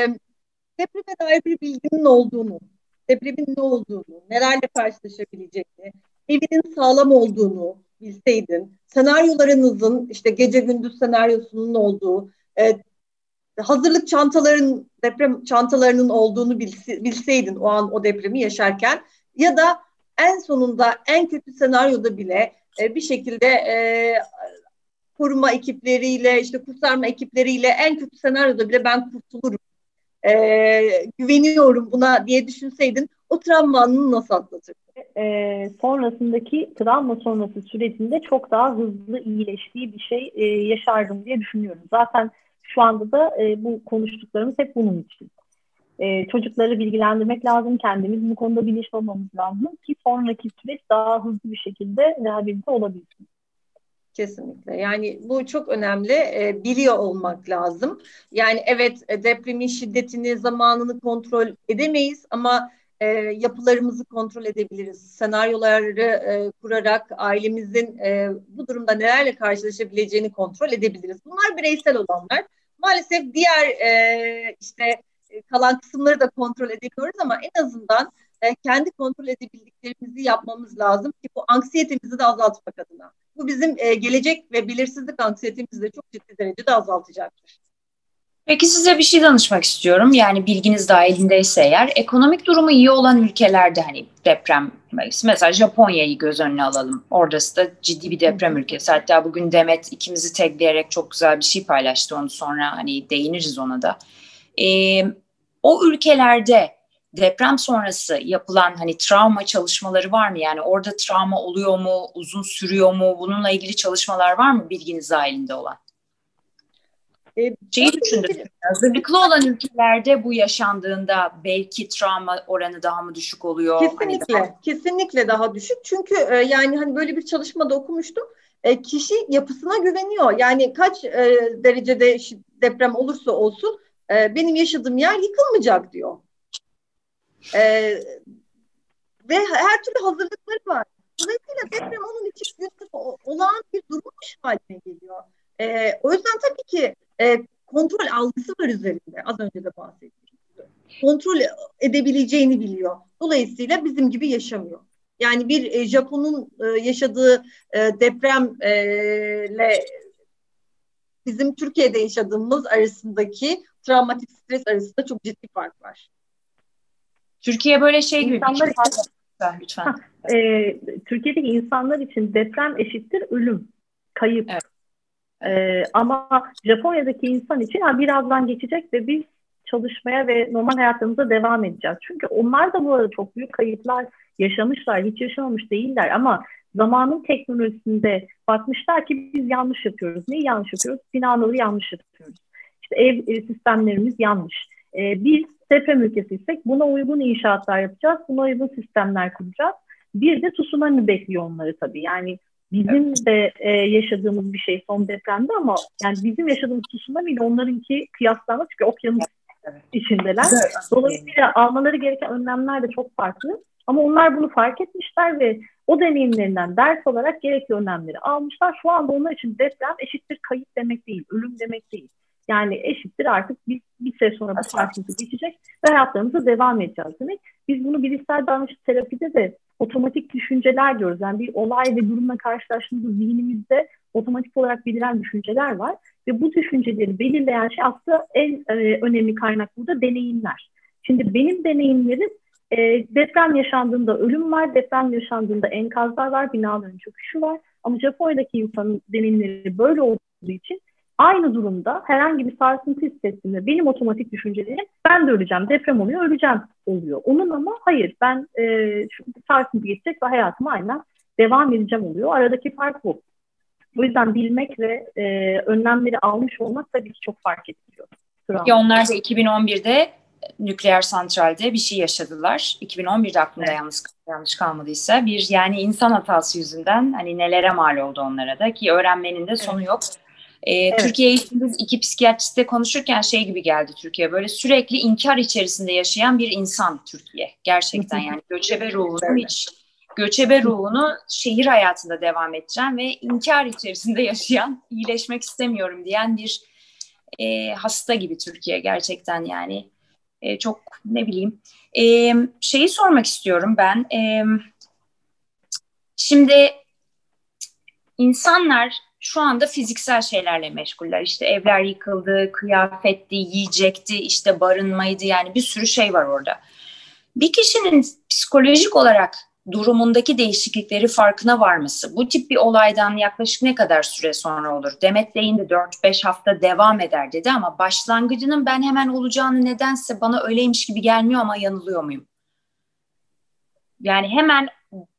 depreme dair bir bilginin olduğunu, depremin ne olduğunu, nelerle karşılaşabileceğini, evinin sağlam olduğunu bilseydin, senaryolarınızın işte gece gündüz senaryosunun olduğu, e, hazırlık çantaların deprem çantalarının olduğunu bilse, bilseydin o an o depremi yaşarken ya da en sonunda en kötü senaryoda bile e, bir şekilde e, koruma ekipleriyle, işte kurtarma ekipleriyle en kötü senaryoda bile ben kurtulurum. Ee, güveniyorum buna diye düşünseydin o travmanı nasıl atlatırdın? E, sonrasındaki travma sonrası sürecinde çok daha hızlı iyileştiği bir şey e, yaşardım diye düşünüyorum. Zaten şu anda da e, bu konuştuklarımız hep bunun için. E, çocukları bilgilendirmek lazım, kendimiz bu konuda bilinçli olmamız lazım ki sonraki süreç daha hızlı bir şekilde rehabilite olabilsin. Kesinlikle. Yani bu çok önemli. E, biliyor olmak lazım. Yani evet e, depremin şiddetini, zamanını kontrol edemeyiz ama e, yapılarımızı kontrol edebiliriz. Senaryoları e, kurarak ailemizin e, bu durumda nelerle karşılaşabileceğini kontrol edebiliriz. Bunlar bireysel olanlar. Maalesef diğer e, işte e, kalan kısımları da kontrol edemiyoruz ama en azından e, kendi kontrol edebildiklerimizi yapmamız lazım ki bu anksiyetemizi de azaltmak adına. Bu bizim e, gelecek ve belirsizlik anksiyetemizi de çok ciddi derecede azaltacaktır. Peki size bir şey danışmak istiyorum. Yani bilginiz dahilindeyse eğer ekonomik durumu iyi olan ülkelerde hani deprem mesela Japonya'yı göz önüne alalım. Orası da ciddi bir deprem ülkesi. Hatta bugün Demet ikimizi tagleyerek çok güzel bir şey paylaştı. Onu sonra hani değiniriz ona da. Ee, o ülkelerde deprem sonrası yapılan hani travma çalışmaları var mı? Yani orada travma oluyor mu, uzun sürüyor mu? Bununla ilgili çalışmalar var mı bilginiz dahilinde olan? E, Şeyi düşündüm. Hazırlıklı olan ülkelerde bu yaşandığında belki travma oranı daha mı düşük oluyor? Hani kesinlikle, hani daha... kesinlikle daha düşük. Çünkü e, yani hani böyle bir çalışmada okumuştum. E, kişi yapısına güveniyor. Yani kaç e, derecede deprem olursa olsun e, benim yaşadığım yer yıkılmayacak diyor. E, ve her türlü hazırlıkları var. Dolayısıyla deprem onun için olağan bir durmuş haline geliyor. E, o yüzden tabii ki e, kontrol algısı var üzerinde. Az önce de bahsettiğim Kontrol edebileceğini biliyor. Dolayısıyla bizim gibi yaşamıyor. Yani bir e, Japon'un e, yaşadığı e, depremle bizim Türkiye'de yaşadığımız arasındaki travmatik stres arasında çok ciddi fark var. Türkiye böyle şey gibi insanlar bir şey lütfen. Ha, e, Türkiye'deki insanlar için deprem eşittir ölüm, kayıp. Evet. E, ama Japonya'daki insan için ha, birazdan geçecek ve biz çalışmaya ve normal hayatımıza devam edeceğiz. Çünkü onlar da bu arada çok büyük kayıplar yaşamışlar, hiç yaşamamış değiller ama zamanın teknolojisinde bakmışlar ki biz yanlış yapıyoruz. Neyi yanlış yapıyoruz? Binaları yanlış yapıyoruz. İşte ev e, sistemlerimiz yanlış. Ee, biz deprem ülkesiysek buna uygun inşaatlar yapacağız, buna uygun sistemler kuracağız. Bir de tsunami bekliyor onları tabii. Yani bizim evet. de e, yaşadığımız bir şey son depremde ama yani bizim yaşadığımız tsunami ile onlarınki kıyaslanmaz çünkü okyanus evet. içindeler. Evet. Dolayısıyla almaları gereken önlemler de çok farklı. Ama onlar bunu fark etmişler ve o deneyimlerinden ders olarak gerekli önlemleri almışlar. Şu anda onlar için deprem eşittir kayıp demek değil, ölüm demek değil. Yani eşittir artık bir, bir süre sonra bu farkımızı geçecek ve hayatlarımıza devam edeceğiz demek. Biz bunu bilişsel davranış terapide de otomatik düşünceler diyoruz. Yani bir olay ve durumla karşılaştığımızda zihnimizde otomatik olarak beliren düşünceler var. Ve bu düşünceleri belirleyen şey aslında en e, önemli kaynak burada deneyimler. Şimdi benim deneyimlerim e, deprem yaşandığında ölüm var, deprem yaşandığında enkazlar var, binaların çöküşü var. Ama Japonya'daki insanın deneyimleri böyle olduğu için aynı durumda herhangi bir sarsıntı hissettiğinde benim otomatik düşüncelerim ben de öleceğim, deprem oluyor, öleceğim oluyor. Onun ama hayır ben e, sarsıntı geçecek ve hayatıma aynen devam edeceğim oluyor. Aradaki fark bu. O yüzden bilmek ve e, önlemleri almış olmak tabii ki çok fark ediyor. Ya onlar da 2011'de nükleer santralde bir şey yaşadılar. 2011'de aklımda evet. yalnız yanlış kalmadıysa bir yani insan hatası yüzünden hani nelere mal oldu onlara da ki öğrenmenin de sonu evet. yok. Ee, evet. Türkiye biz iki psikiyatristle konuşurken şey gibi geldi Türkiye. Böyle sürekli inkar içerisinde yaşayan bir insan Türkiye. Gerçekten yani göçebe ruhunu hiç göçebe ruhunu şehir hayatında devam edeceğim ve inkar içerisinde yaşayan iyileşmek istemiyorum diyen bir e, hasta gibi Türkiye gerçekten yani. E, çok ne bileyim. E, şeyi sormak istiyorum ben. E, şimdi insanlar şu anda fiziksel şeylerle meşguller. İşte evler yıkıldı, kıyafetti, yiyecekti, işte barınmaydı yani bir sürü şey var orada. Bir kişinin psikolojik olarak durumundaki değişiklikleri farkına varması bu tip bir olaydan yaklaşık ne kadar süre sonra olur? Demet Bey'in de 4-5 hafta devam eder dedi ama başlangıcının ben hemen olacağını nedense bana öyleymiş gibi gelmiyor ama yanılıyor muyum? Yani hemen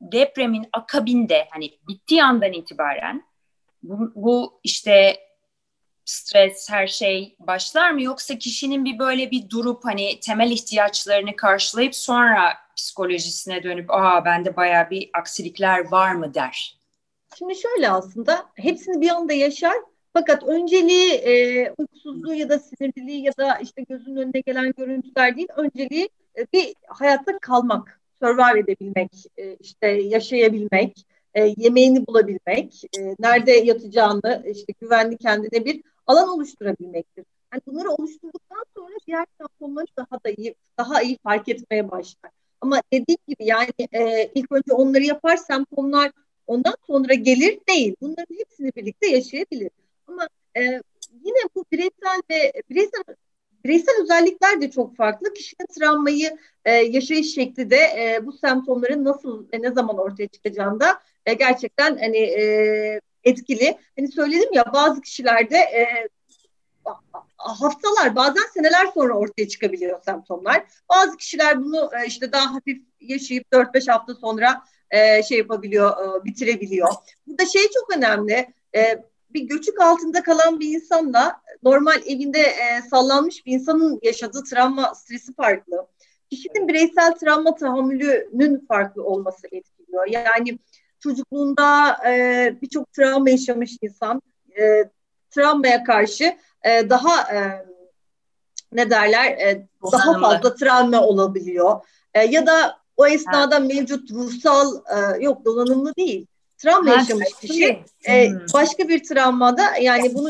depremin akabinde hani bittiği andan itibaren bu, bu işte stres her şey başlar mı? Yoksa kişinin bir böyle bir durup hani temel ihtiyaçlarını karşılayıp sonra psikolojisine dönüp aa bende baya bir aksilikler var mı? der? Şimdi şöyle aslında hepsini bir anda yaşar. Fakat önceliği e, uykusuzluğu ya da sinirliliği ya da işte gözünün önüne gelen görüntüler değil önceliği e, bir hayatta kalmak, survive edebilmek, e, işte yaşayabilmek, e, yemeğini bulabilmek, e, nerede yatacağını, işte güvenli kendine bir alan oluşturabilmektir. Yani bunları oluşturduktan sonra diğer semptomları daha da iyi, daha iyi fark etmeye başlar. Ama dediğim gibi yani e, ilk önce onları yapar semptomlar ondan sonra gelir değil. Bunların hepsini birlikte yaşayabilir. Ama e, yine bu bireysel ve bireysel bireysel özellikler de çok farklı. Kişinin travmayı e, yaşayış şekli de e, bu semptomların nasıl ve ne zaman ortaya çıkacağında e, gerçekten hani e, etkili. Hani söyledim ya bazı kişilerde e, haftalar bazen seneler sonra ortaya çıkabiliyor semptomlar. Bazı kişiler bunu e, işte daha hafif yaşayıp 4-5 hafta sonra e, şey yapabiliyor, e, bitirebiliyor. Burada şey çok önemli. E, bir göçük altında kalan bir insanla normal evinde e, sallanmış bir insanın yaşadığı travma stresi farklı. Kişinin bireysel travma tahammülünün farklı olması etkiliyor. Yani çocukluğunda e, birçok travma yaşamış insan e, travmaya karşı e, daha e, ne derler e, daha fazla travma olabiliyor. E, ya da o esnada evet. mevcut ruhsal e, yok donanımlı değil. Travma ha, yaşamış kişi e, hmm. başka bir travmada yani bunu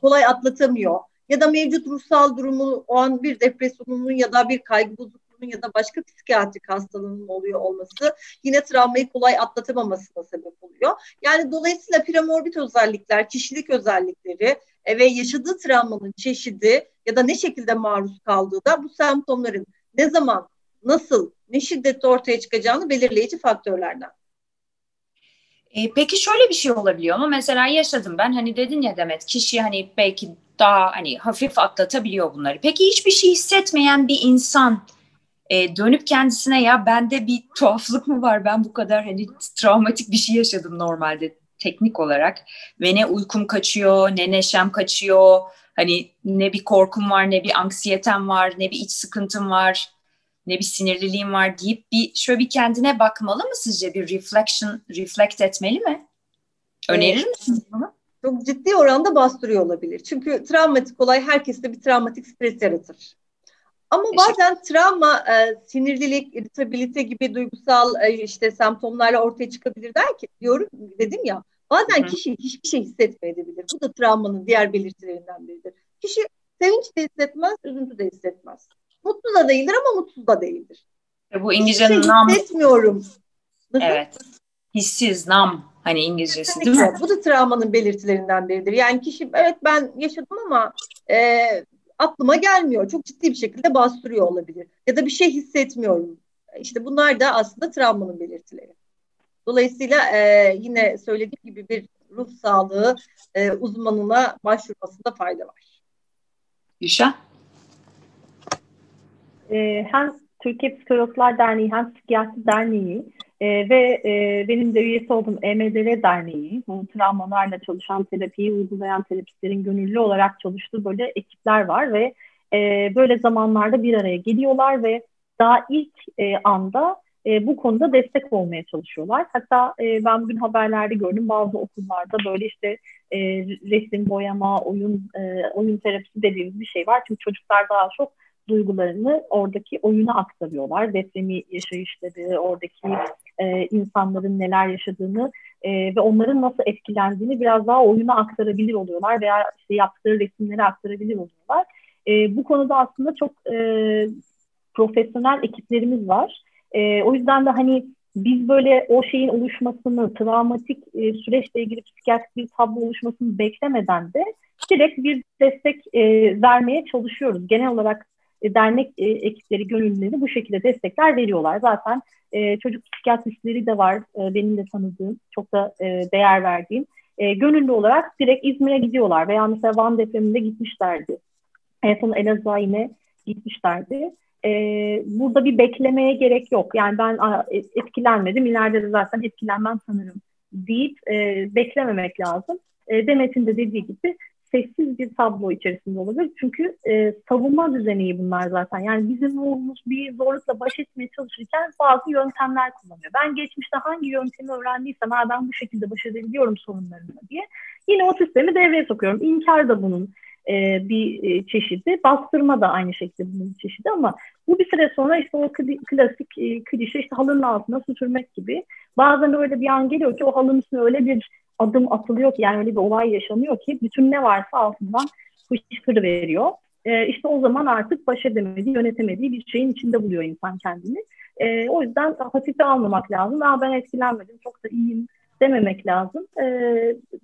kolay atlatamıyor. Ya da mevcut ruhsal durumu o an bir depresyonunun ya da bir kaygı bozukluğunun ya da başka psikiyatrik hastalığının oluyor olması yine travmayı kolay atlatamamasına sebep oluyor. Yani dolayısıyla premorbid özellikler, kişilik özellikleri e, ve yaşadığı travmanın çeşidi ya da ne şekilde maruz kaldığı da bu semptomların ne zaman, nasıl, ne şiddette ortaya çıkacağını belirleyici faktörlerden. E, peki şöyle bir şey olabiliyor mu? Mesela yaşadım ben hani dedin ya Demet kişi hani belki daha hani hafif atlatabiliyor bunları. Peki hiçbir şey hissetmeyen bir insan e, dönüp kendisine ya bende bir tuhaflık mı var ben bu kadar hani travmatik bir şey yaşadım normalde teknik olarak ve ne uykum kaçıyor ne neşem kaçıyor hani ne bir korkum var ne bir anksiyetem var ne bir iç sıkıntım var ne bir sinirliliğim var deyip bir şöyle bir kendine bakmalı mı sizce bir reflection reflect etmeli mi? Önerir evet. misiniz bunu? Çok ciddi oranda bastırıyor olabilir. Çünkü travmatik olay herkeste bir travmatik stres yaratır. Ama bazen travma, e, sinirlilik, irritabilite gibi duygusal e, işte semptomlarla ortaya çıkabilir der ki diyorum dedim ya. Bazen Hı-hı. kişi hiçbir şey hissetmeyebilir. Bu da travmanın diğer belirtilerinden biridir. Kişi sevinç de hissetmez, üzüntü de hissetmez. Mutlu da değildir ama mutsuz da değildir. E bu İngilizcenin nam. Hissetmiyorum. Evet. Hissiz, nam. Hani İngilizcesi değil mi? Bu da travmanın belirtilerinden biridir. Yani kişi evet ben yaşadım ama e, aklıma gelmiyor. Çok ciddi bir şekilde bastırıyor olabilir. Ya da bir şey hissetmiyorum. İşte bunlar da aslında travmanın belirtileri. Dolayısıyla e, yine söylediğim gibi bir ruh sağlığı e, uzmanına başvurmasında fayda var. Gülşah? E, hem Türkiye Psikologlar Derneği hem Psikiyatri Derneği e, ve e, benim de üyesi olduğum EMDR Derneği, bu travmalarla çalışan terapiyi uygulayan terapistlerin gönüllü olarak çalıştığı böyle ekipler var ve e, böyle zamanlarda bir araya geliyorlar ve daha ilk e, anda e, bu konuda destek olmaya çalışıyorlar. Hatta e, ben bugün haberlerde gördüm bazı okullarda böyle işte e, resim boyama, oyun e, oyun terapisi dediğimiz bir şey var. Çünkü çocuklar daha çok duygularını oradaki oyuna aktarıyorlar. Depremi yaşayışları, oradaki e, insanların neler yaşadığını e, ve onların nasıl etkilendiğini biraz daha oyuna aktarabilir oluyorlar veya işte yaptığı resimleri aktarabilir oluyorlar. E, bu konuda aslında çok e, profesyonel ekiplerimiz var. E, o yüzden de hani biz böyle o şeyin oluşmasını, travmatik e, süreçle ilgili psikiyatrik bir tablo oluşmasını beklemeden de direkt bir destek e, vermeye çalışıyoruz. Genel olarak e, dernek e, ekipleri, gönüllüleri bu şekilde destekler veriyorlar. Zaten e, çocuk psikiyatristleri de var benim de tanıdığım, çok da değer verdiğim. Gönüllü olarak direkt İzmir'e gidiyorlar veya mesela Van depreminde gitmişlerdi. En son Elazığ'a yine gitmişlerdi. Burada bir beklemeye gerek yok. Yani ben etkilenmedim, ileride de zaten etkilenmem sanırım deyip beklememek lazım. Demet'in de dediği gibi sessiz bir tablo içerisinde olabilir. Çünkü e, savunma düzeni bunlar zaten. Yani bizim ruhumuz bir zorlukla baş etmeye çalışırken bazı yöntemler kullanıyor. Ben geçmişte hangi yöntemi öğrendiysem ha ben bu şekilde baş edebiliyorum sorunlarımla diye yine o sistemi devreye sokuyorum. İnkar da bunun e, bir e, çeşidi. Bastırma da aynı şekilde bunun bir çeşidi ama bu bir süre sonra işte o klasik e, klişe işte halının altına süpürmek gibi. Bazen öyle bir an geliyor ki o halının üstüne öyle bir adım atılıyor ki yani öyle bir olay yaşanıyor ki bütün ne varsa altından fışkırı veriyor. E, işte o zaman artık baş edemediği, yönetemediği bir şeyin içinde buluyor insan kendini. E, o yüzden hafife almamak lazım. Aa, ben etkilenmedim, çok da iyiyim dememek lazım. E,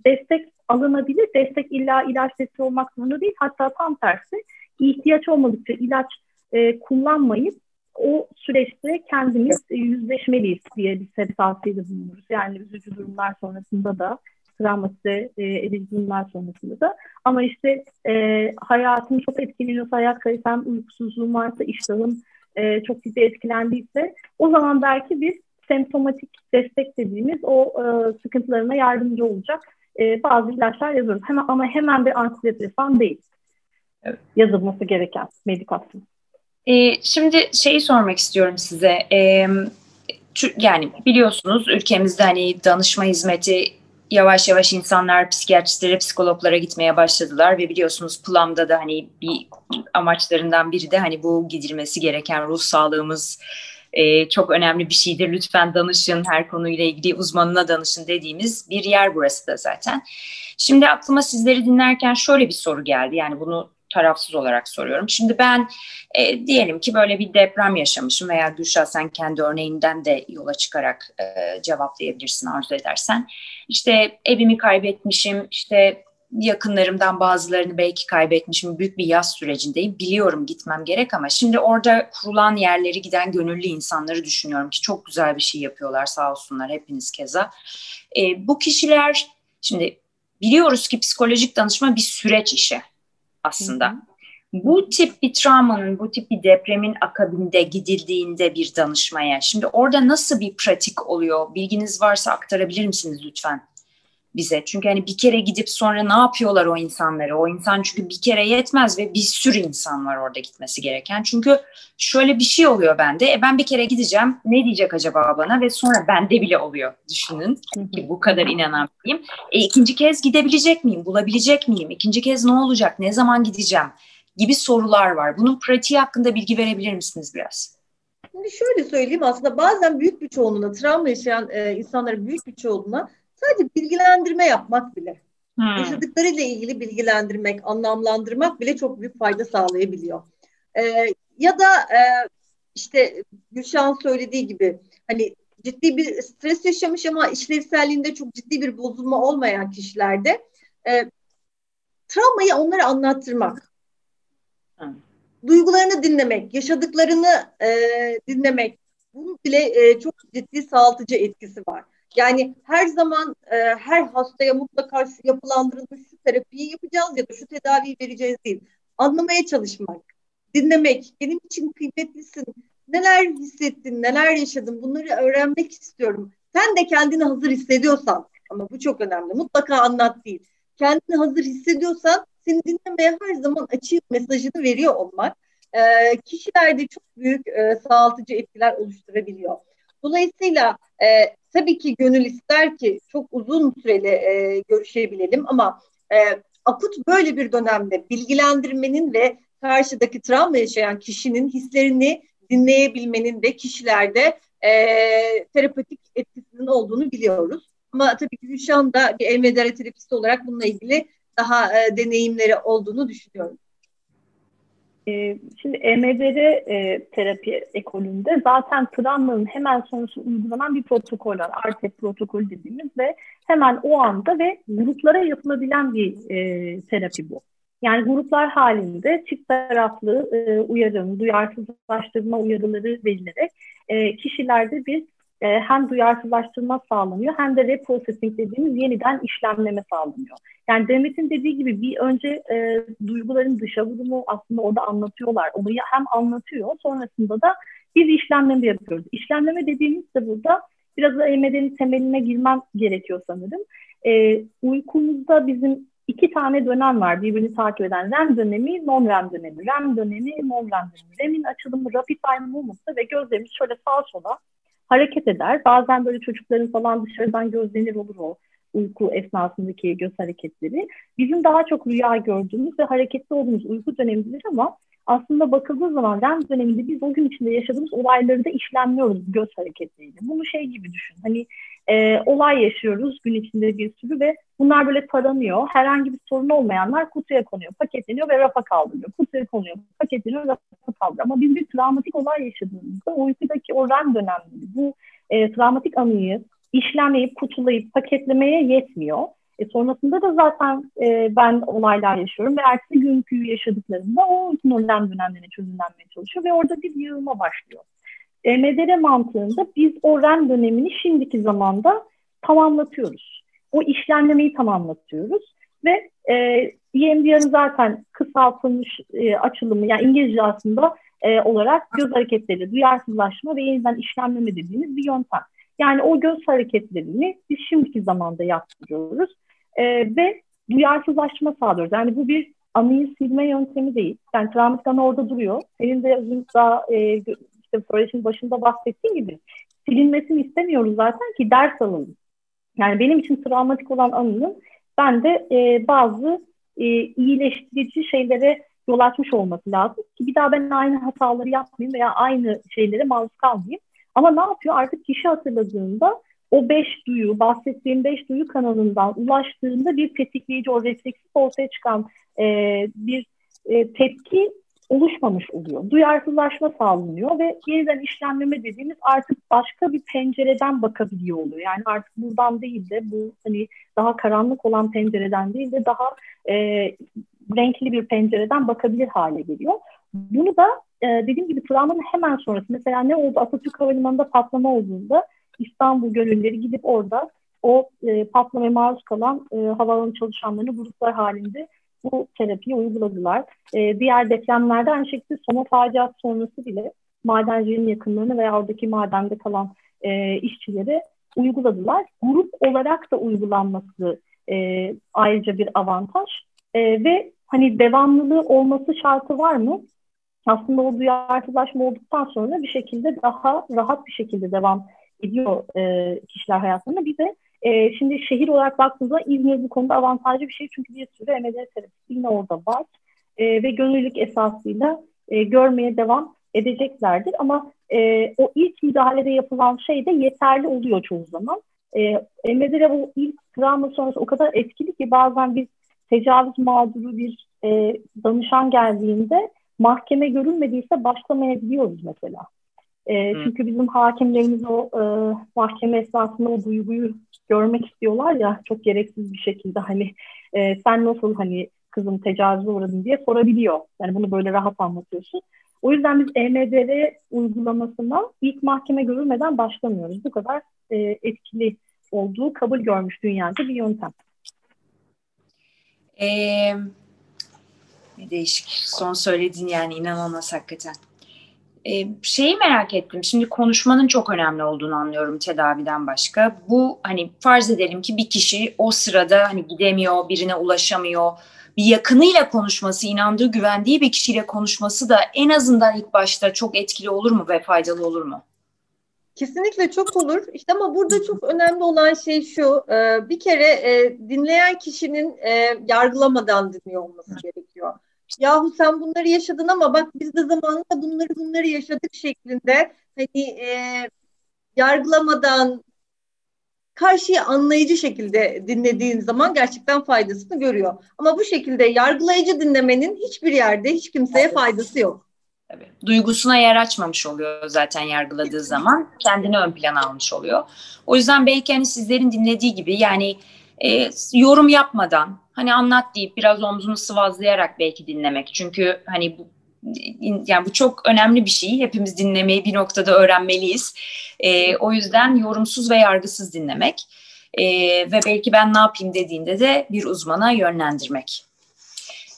destek alınabilir. Destek illa ilaç desteği olmak zorunda değil. Hatta tam tersi ihtiyaç olmadıkça ilaç e, kullanmayıp o süreçte kendimiz yüzleşmeliyiz diye bir sebep tavsiyede bulunuruz. Yani üzücü durumlar sonrasında da travmatize e, edici durumlar sonrasında da. Ama işte e, hayatım çok etkileniyorsa, hayat kalitem, uykusuzluğum varsa, iştahım e, çok ciddi etkilendiyse o zaman belki biz semptomatik destek dediğimiz o e, sıkıntılarına yardımcı olacak e, bazı ilaçlar yazıyoruz. Hemen, ama hemen bir antidepresan değil. Evet. Yazılması gereken medikasyon. Ee, şimdi şeyi sormak istiyorum size. Ee, yani biliyorsunuz ülkemizde hani danışma hizmeti yavaş yavaş insanlar psikiyatristlere, psikologlara gitmeye başladılar ve biliyorsunuz Plum'da da hani bir amaçlarından biri de hani bu gidilmesi gereken ruh sağlığımız e, çok önemli bir şeydir. Lütfen danışın, her konuyla ilgili uzmanına danışın dediğimiz bir yer burası da zaten. Şimdi aklıma sizleri dinlerken şöyle bir soru geldi. Yani bunu tarafsız olarak soruyorum. Şimdi ben e, diyelim ki böyle bir deprem yaşamışım veya Gülşah sen kendi örneğinden de yola çıkarak e, cevaplayabilirsin arzu edersen. İşte evimi kaybetmişim, işte yakınlarımdan bazılarını belki kaybetmişim. Büyük bir yaz sürecindeyim. Biliyorum gitmem gerek ama şimdi orada kurulan yerleri giden gönüllü insanları düşünüyorum ki çok güzel bir şey yapıyorlar sağ olsunlar hepiniz keza. E, bu kişiler şimdi biliyoruz ki psikolojik danışma bir süreç işi aslında. Hı hı. Bu tip bir travmanın, bu tip bir depremin akabinde gidildiğinde bir danışmaya, şimdi orada nasıl bir pratik oluyor? Bilginiz varsa aktarabilir misiniz lütfen? Bize. Çünkü hani bir kere gidip sonra ne yapıyorlar o insanları? O insan çünkü bir kere yetmez ve bir sürü insan var orada gitmesi gereken. Çünkü şöyle bir şey oluyor bende. E ben bir kere gideceğim. Ne diyecek acaba bana? Ve sonra bende bile oluyor. Düşünün ki bu kadar inanamayayım. E ikinci kez gidebilecek miyim? Bulabilecek miyim? İkinci kez ne olacak? Ne zaman gideceğim? Gibi sorular var. Bunun pratiği hakkında bilgi verebilir misiniz biraz? Şimdi şöyle söyleyeyim aslında bazen büyük bir çoğunluğuna, travma yaşayan e, insanların büyük bir çoğunluğuna Sadece bilgilendirme yapmak bile. Hmm. Yaşadıklarıyla ilgili bilgilendirmek, anlamlandırmak bile çok büyük fayda sağlayabiliyor. Ee, ya da e, işte Gülşah'ın söylediği gibi hani ciddi bir stres yaşamış ama işlevselliğinde çok ciddi bir bozulma olmayan kişilerde e, travmayı onlara anlattırmak. Hmm. Duygularını dinlemek, yaşadıklarını e, dinlemek bunun bile e, çok ciddi sağaltıcı etkisi var. Yani her zaman e, her hastaya mutlaka şu yapılandırılmış şu terapiyi yapacağız ya da şu tedaviyi vereceğiz değil. Anlamaya çalışmak, dinlemek, benim için kıymetlisin, neler hissettin, neler yaşadın bunları öğrenmek istiyorum. Sen de kendini hazır hissediyorsan ama bu çok önemli mutlaka anlat değil. Kendini hazır hissediyorsan seni dinlemeye her zaman açık mesajını veriyor olmak e, kişilerde çok büyük e, sağaltıcı etkiler oluşturabiliyor. Dolayısıyla e, tabii ki gönül ister ki çok uzun süreli e, görüşebilelim ama e, akut böyle bir dönemde bilgilendirmenin ve karşıdaki travma yaşayan kişinin hislerini dinleyebilmenin de kişilerde e, terapetik etkisinin olduğunu biliyoruz. Ama tabii ki Gülşah'ın da bir EMDR terapisti olarak bununla ilgili daha e, deneyimleri olduğunu düşünüyorum. Ee, şimdi EMDR e, terapi ekolünde zaten travmanın hemen sonrası uygulanan bir protokol var. ARTEP protokolü dediğimiz ve hemen o anda ve gruplara yapılabilen bir e, terapi bu. Yani gruplar halinde çift taraflı e, uyarım, duyarsızlaştırma uyarıları verilerek e, kişilerde bir e, hem duyarsızlaştırma sağlanıyor hem de reprocessing dediğimiz yeniden işlemleme sağlanıyor. Yani Demet'in dediği gibi bir önce e, duyguların dışa vurumu aslında orada anlatıyorlar. Olayı hem anlatıyor sonrasında da biz işlemleme yapıyoruz. İşlemleme dediğimiz de burada biraz da EMD'nin temeline girmem gerekiyor sanırım. E, uykumuzda bizim iki tane dönem var birbirini takip eden. REM dönemi, non-REM dönemi. REM dönemi, non-REM dönemi. REM'in açılımı rapid eye movement'ta ve gözlerimiz şöyle sağa sola hareket eder. Bazen böyle çocukların falan dışarıdan gözlenir olur o uyku esnasındaki göz hareketleri. Bizim daha çok rüya gördüğümüz ve hareketli olduğumuz uyku dönemidir ama aslında bakıldığı zaman REM döneminde biz o gün içinde yaşadığımız olayları da işlemliyoruz göz hareketleriyle. Bunu şey gibi düşün. Hani e, olay yaşıyoruz gün içinde bir sürü ve bunlar böyle taranıyor. Herhangi bir sorun olmayanlar kutuya konuyor, paketleniyor ve rafa kaldırıyor. Kutuya konuyor, paketleniyor, rafa kaldırıyor. Ama biz bir travmatik olay yaşadığımızda uykudaki o REM dönemleri bu e, travmatik anıyı işlemleyip, kutulayıp, paketlemeye yetmiyor. E, sonrasında da zaten e, ben olaylar yaşıyorum ve ertesi günkü yaşadıklarımda o REM dönemlerine çözümlenmeye çalışıyor ve orada bir yığılma başlıyor. EMDR mantığında biz o REM dönemini şimdiki zamanda tamamlatıyoruz. O işlemlemeyi tamamlatıyoruz ve e, EMDR'ın zaten kısaltılmış e, açılımı yani İngilizce aslında e, olarak göz hareketleri, duyarsızlaşma ve yeniden işlemleme dediğimiz bir yöntem. Yani o göz hareketlerini biz şimdiki zamanda yaptırıyoruz. e, ve duyarsızlaşma sağlıyoruz. Yani bu bir anıyı silme yöntemi değil. Yani travmatik anı orada duruyor. Senin de daha e, işte söyleşinin başında bahsettiğin gibi silinmesini istemiyoruz zaten ki ders alalım. Yani benim için travmatik olan anının ben de e, bazı e, iyileştirici şeylere yol açmış olması lazım ki bir daha ben aynı hataları yapmayayım veya aynı şeylere maruz kalmayayım. Ama ne yapıyor? Artık kişi hatırladığında o beş duyu, bahsettiğim beş duyu kanalından ulaştığında bir tetikleyici, o refleksif ortaya çıkan e, bir e, tepki oluşmamış oluyor. Duyarsızlaşma sağlanıyor ve yeniden işlenmeme dediğimiz artık başka bir pencereden bakabiliyor oluyor. Yani artık buradan değil de bu hani daha karanlık olan pencereden değil de daha e, renkli bir pencereden bakabilir hale geliyor. Bunu da e, dediğim gibi travmanın hemen sonrası mesela ne oldu Atatürk Havalimanı'nda patlama olduğunda İstanbul gönülleri gidip orada o e, patlamaya maruz kalan e, havaalanı çalışanlarını gruplar halinde bu terapiyi uyguladılar. E, diğer depremlerde aynı şekilde Soma faciası sonrası bile madencinin yakınlarını veya oradaki madende kalan e, işçileri uyguladılar. Grup olarak da uygulanması e, ayrıca bir avantaj. E, ve hani devamlılığı olması şartı var mı? Aslında o duyarsızlaşma olduktan sonra bir şekilde daha rahat bir şekilde devam ediyor e, kişiler hayatlarında. Bir de e, şimdi şehir olarak baktığımızda İzmir bu konuda avantajlı bir şey çünkü bir sürü MDR terapisi yine orada var e, ve gönüllülük esasıyla e, görmeye devam edeceklerdir. Ama e, o ilk müdahalede yapılan şey de yeterli oluyor çoğu zaman. E, MDR bu ilk travma sonrası o kadar etkili ki bazen biz tecavüz mağduru bir e, danışan geldiğinde mahkeme görülmediyse başlamayabiliyoruz mesela. E, çünkü bizim hakimlerimiz o e, mahkeme esnasında o duyguyu görmek istiyorlar ya çok gereksiz bir şekilde hani e, sen nasıl hani kızım tecavüze uğradın diye sorabiliyor. Yani bunu böyle rahat anlatıyorsun. O yüzden biz EMDR uygulamasına ilk mahkeme görülmeden başlamıyoruz. Bu kadar e, etkili olduğu kabul görmüş dünyada bir yöntem. Ee, değişik. Son söylediğin yani inanılmaz hakikaten. Ee, şeyi merak ettim. Şimdi konuşmanın çok önemli olduğunu anlıyorum tedaviden başka. Bu hani farz edelim ki bir kişi o sırada hani gidemiyor, birine ulaşamıyor. Bir yakınıyla konuşması, inandığı, güvendiği bir kişiyle konuşması da en azından ilk başta çok etkili olur mu ve faydalı olur mu? Kesinlikle çok olur. İşte ama burada çok önemli olan şey şu. E, bir kere e, dinleyen kişinin e, yargılamadan dinliyor olması gerekiyor. Yahu sen bunları yaşadın ama bak biz de zamanında bunları bunları yaşadık şeklinde hani e, yargılamadan karşıyı anlayıcı şekilde dinlediğin zaman gerçekten faydasını görüyor. Ama bu şekilde yargılayıcı dinlemenin hiçbir yerde hiç kimseye faydası yok. Tabii. Duygusuna yer açmamış oluyor zaten yargıladığı zaman. Kendini ön plana almış oluyor. O yüzden belki hani sizlerin dinlediği gibi yani e, yorum yapmadan hani anlat deyip biraz omzunu sıvazlayarak belki dinlemek. Çünkü hani bu yani bu çok önemli bir şey. Hepimiz dinlemeyi bir noktada öğrenmeliyiz. E, o yüzden yorumsuz ve yargısız dinlemek e, ve belki ben ne yapayım dediğinde de bir uzmana yönlendirmek.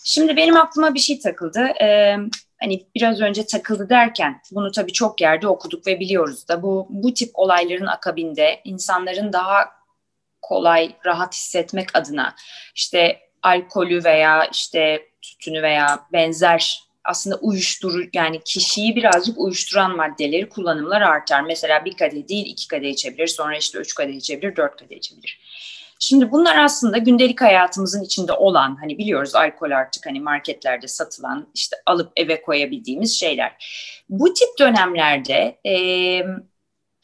Şimdi benim aklıma bir şey takıldı. E, hani biraz önce takıldı derken bunu tabii çok yerde okuduk ve biliyoruz da bu bu tip olayların akabinde insanların daha kolay, rahat hissetmek adına işte alkolü veya işte tütünü veya benzer aslında uyuşturu yani kişiyi birazcık uyuşturan maddeleri kullanımlar artar. Mesela bir kadeh değil iki kadeh içebilir sonra işte üç kadeh içebilir dört kadeh içebilir. Şimdi bunlar aslında gündelik hayatımızın içinde olan hani biliyoruz alkol artık hani marketlerde satılan işte alıp eve koyabildiğimiz şeyler. Bu tip dönemlerde e,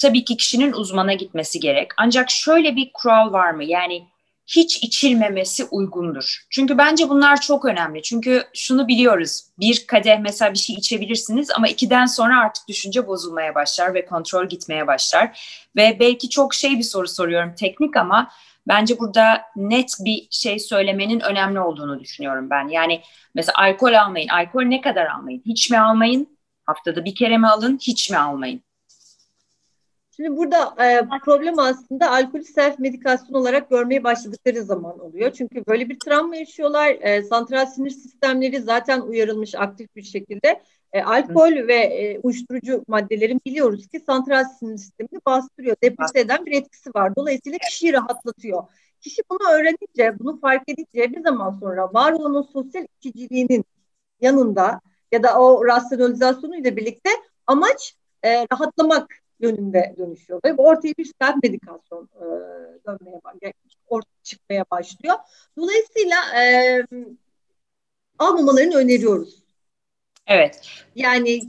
tabii ki kişinin uzmana gitmesi gerek. Ancak şöyle bir kural var mı? Yani hiç içilmemesi uygundur. Çünkü bence bunlar çok önemli. Çünkü şunu biliyoruz. Bir kadeh mesela bir şey içebilirsiniz ama ikiden sonra artık düşünce bozulmaya başlar ve kontrol gitmeye başlar. Ve belki çok şey bir soru soruyorum teknik ama bence burada net bir şey söylemenin önemli olduğunu düşünüyorum ben. Yani mesela alkol almayın. Alkol ne kadar almayın? Hiç mi almayın? Haftada bir kere mi alın? Hiç mi almayın? Şimdi burada e, problem aslında alkolü self medikasyon olarak görmeye başladıkları zaman oluyor. Çünkü böyle bir travma yaşıyorlar. E, santral sinir sistemleri zaten uyarılmış aktif bir şekilde. E, alkol Hı. ve e, uyuşturucu maddelerin biliyoruz ki santral sinir sistemini bastırıyor. Deprese eden bir etkisi var. Dolayısıyla kişiyi rahatlatıyor. kişi bunu öğrenince, bunu fark edince bir zaman sonra var olan o sosyal içiciliğinin yanında ya da o rasyonalizasyonuyla birlikte amaç e, rahatlamak yönünde dönüşüyor. Ve ortaya bir self medikasyon e, dönmeye ortaya çıkmaya başlıyor. Dolayısıyla e, almamalarını öneriyoruz. Evet. Yani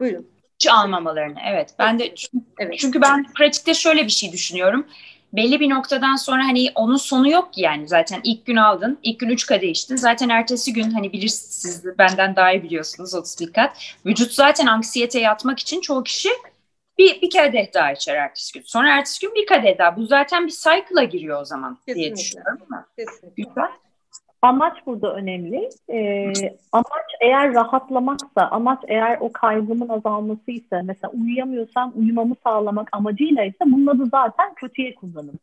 buyurun. Hiç almamalarını. Evet. Ben de çünkü, evet. çünkü ben pratikte şöyle bir şey düşünüyorum. Belli bir noktadan sonra hani onun sonu yok yani zaten ilk gün aldın, ilk gün 3 kadeh içtin. Zaten ertesi gün hani bilirsiniz siz benden daha iyi biliyorsunuz 30 dikkat. Vücut zaten anksiyete yatmak için çoğu kişi bir, bir kadeh daha içer ertesi gün. Sonra ertesi gün bir kadeh daha. Bu zaten bir cycle'a giriyor o zaman Kesinlikle. diye düşünüyorum. Kesinlikle. Güzel. Amaç burada önemli. Ee, amaç eğer rahatlamaksa, amaç eğer o kaygımın azalması ise, mesela uyuyamıyorsam uyumamı sağlamak amacıyla ise bunun adı zaten kötüye kullanım.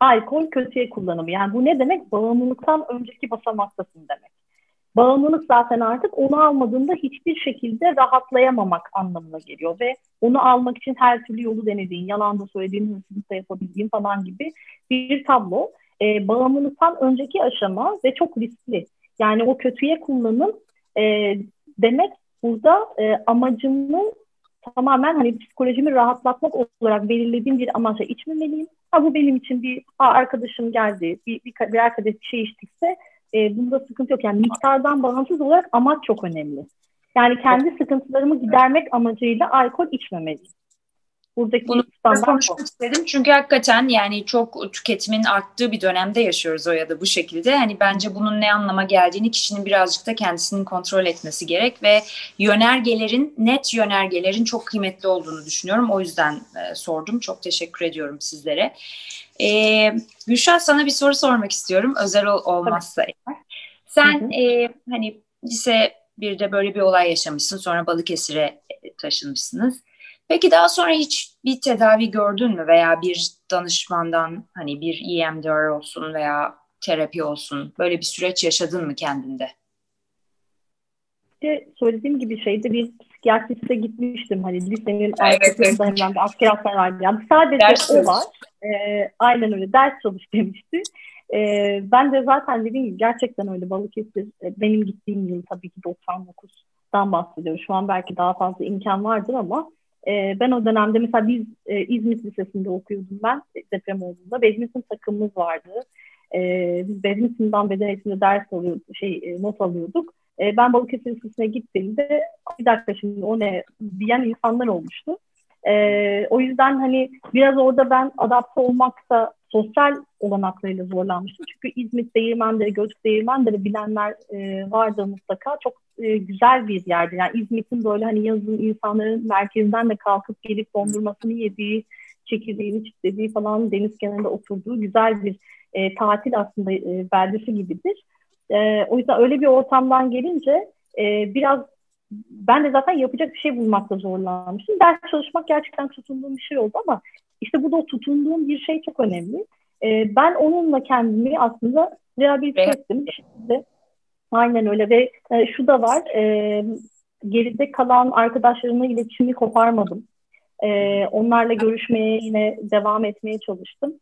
Alkol kötüye kullanımı. Yani bu ne demek? Bağımlılıktan önceki basamaktasın demek. Bağımlılık zaten artık onu almadığında hiçbir şekilde rahatlayamamak anlamına geliyor ve onu almak için her türlü yolu denediğin, yalan da söylediğin, hırsızlık da yapabildiğin falan gibi bir tablo e, bağımlılıktan önceki aşama ve çok riskli. Yani o kötüye kullanım e, demek burada e, amacımı tamamen hani psikolojimi rahatlatmak olarak belirlediğim bir amaçla içmemeliyim. Ha bu benim için bir ha, arkadaşım geldi, bir, bir, bir arkadaş bir şey içtikse e, bunda sıkıntı yok. Yani miktardan bağımsız olarak amaç çok önemli. Yani kendi sıkıntılarımı gidermek amacıyla alkol içmemeliyim. Buradaki Bunu konuşmak istedim çünkü hakikaten yani çok tüketimin arttığı bir dönemde yaşıyoruz o ya da bu şekilde. Hani bence bunun ne anlama geldiğini kişinin birazcık da kendisinin kontrol etmesi gerek ve yönergelerin, net yönergelerin çok kıymetli olduğunu düşünüyorum. O yüzden e, sordum. Çok teşekkür ediyorum sizlere. E, Gülşah sana bir soru sormak istiyorum özel ol, olmazsa eğer. Sen hı hı. E, hani lise bir de böyle bir olay yaşamışsın sonra Balıkesir'e taşınmışsınız. Peki daha sonra hiç bir tedavi gördün mü veya bir danışmandan hani bir EMDR olsun veya terapi olsun böyle bir süreç yaşadın mı kendinde? İşte söylediğim gibi şeyde bir psikiyatriste gitmiştim. Hani lisenin arkasında hemen bir asker hastane vardı. Yani sadece ders o var. Ee, aynen öyle ders çalış demişti. Ee, ben de zaten dediğim gibi gerçekten öyle Balıkesir e, benim gittiğim yıl tabii ki 99'dan bahsediyorum. Şu an belki daha fazla imkan vardır ama e, ben o dönemde mesela biz e, İzmit Lisesi'nde okuyordum ben deprem olduğunda. Badminton takımımız vardı. E, biz badminton'dan beden eğitiminde ders alıyorduk, şey e, not alıyorduk. E, ben Balıkesir Lisesi'ne gittiğimde bir dakika şimdi o ne diyen insanlar olmuştu. E, o yüzden hani biraz orada ben adapte olmakta sosyal olanaklarıyla zorlanmıştım. Çünkü İzmit Değirmenleri, Gölcük Değirmenleri bilenler e, vardı mutlaka. Çok e, güzel bir yerdi. Yani İzmit'in böyle hani yazın insanların merkezden de kalkıp gelip dondurmasını yediği, çekirdeğini çitlediği falan deniz kenarında oturduğu güzel bir e, tatil aslında e, beldesi gibidir. E, o yüzden öyle bir ortamdan gelince e, biraz ben de zaten yapacak bir şey bulmakta zorlanmıştım. Ders çalışmak gerçekten tutunduğum bir şey oldu ama işte bu da tutunduğum bir şey çok önemli. E, ben onunla kendimi aslında rehabilite ettim. Şimdi, aynen öyle ve e, şu da var. E, geride kalan arkadaşlarımla iletişimi koparmadım. E, onlarla görüşmeye yine devam etmeye çalıştım.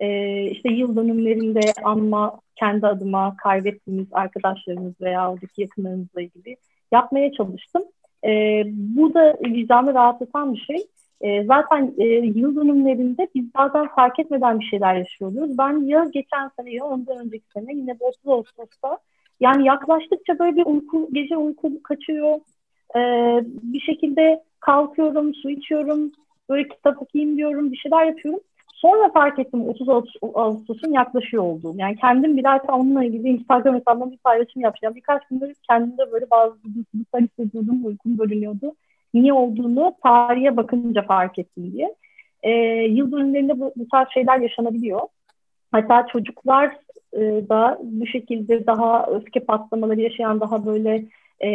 E, işte yıl dönümlerinde anma kendi adıma kaybettiğimiz arkadaşlarımız veya oradaki yakınlarımızla ilgili yapmaya çalıştım. E, bu da vicdanı rahatlatan bir şey. E, zaten e, yıl dönümlerinde biz bazen fark etmeden bir şeyler yaşıyoruz. Ben ya geçen sene ya ondan önceki sene yine de 30 Ağustos'ta yani yaklaştıkça böyle bir uyku, gece uyku kaçıyor. E, bir şekilde kalkıyorum, su içiyorum, böyle kitap okuyayım diyorum, bir şeyler yapıyorum. Sonra fark ettim 30 Ağustos'un yaklaşıyor olduğunu. Yani kendim bir daha onunla ilgili Instagram hesabımda bir paylaşım yapacağım. Birkaç gündür kendimde böyle bazı huzursuzluklar hissediyordum, uykum bölünüyordu niye olduğunu tarihe bakınca fark ettim diye. E, yıl dönümlerinde bu, bu tarz şeyler yaşanabiliyor. Hatta çocuklar e, da bu şekilde daha öfke patlamaları yaşayan daha böyle e,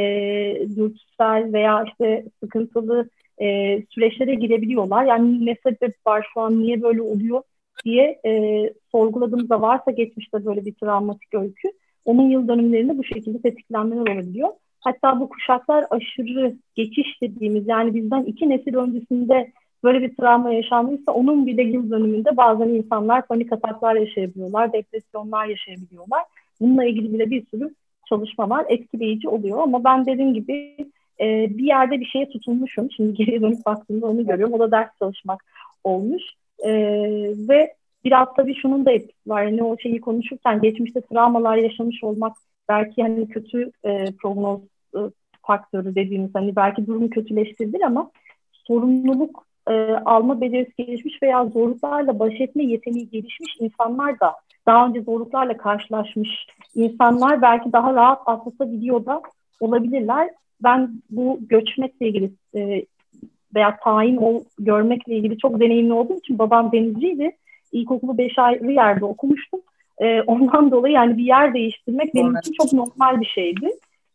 dürtüsel veya işte sıkıntılı e, süreçlere girebiliyorlar. Yani ne sebep var şu an niye böyle oluyor diye e, sorguladığımızda varsa geçmişte böyle bir travmatik öykü onun yıl dönümlerinde bu şekilde tetiklenmeler olabiliyor. Hatta bu kuşaklar aşırı geçiş dediğimiz yani bizden iki nesil öncesinde böyle bir travma yaşandıysa onun bile yıl dönümünde bazen insanlar panik ataklar yaşayabiliyorlar, depresyonlar yaşayabiliyorlar. Bununla ilgili bile bir sürü çalışma var. Etkileyici oluyor ama ben dediğim gibi e, bir yerde bir şeye tutulmuşum. Şimdi geriye dönüp baktığımda onu görüyorum. O da ders çalışmak olmuş. E, ve biraz tabii şunun da etkisi var. Yani o şeyi konuşurken geçmişte travmalar yaşamış olmak belki hani kötü e, prognoz e, faktörü dediğimiz hani belki durumu kötüleştirebilir ama sorumluluk e, alma becerisi gelişmiş veya zorluklarla baş etme yeteneği gelişmiş insanlar da daha önce zorluklarla karşılaşmış insanlar belki daha rahat atlatabiliyor da olabilirler. Ben bu göçmekle ilgili e, veya tayin ol, görmekle ilgili çok deneyimli olduğum için babam denizciydi. İlkokulu beş aylı yerde okumuştum. E, ondan dolayı yani bir yer değiştirmek benim için çok normal bir şeydi.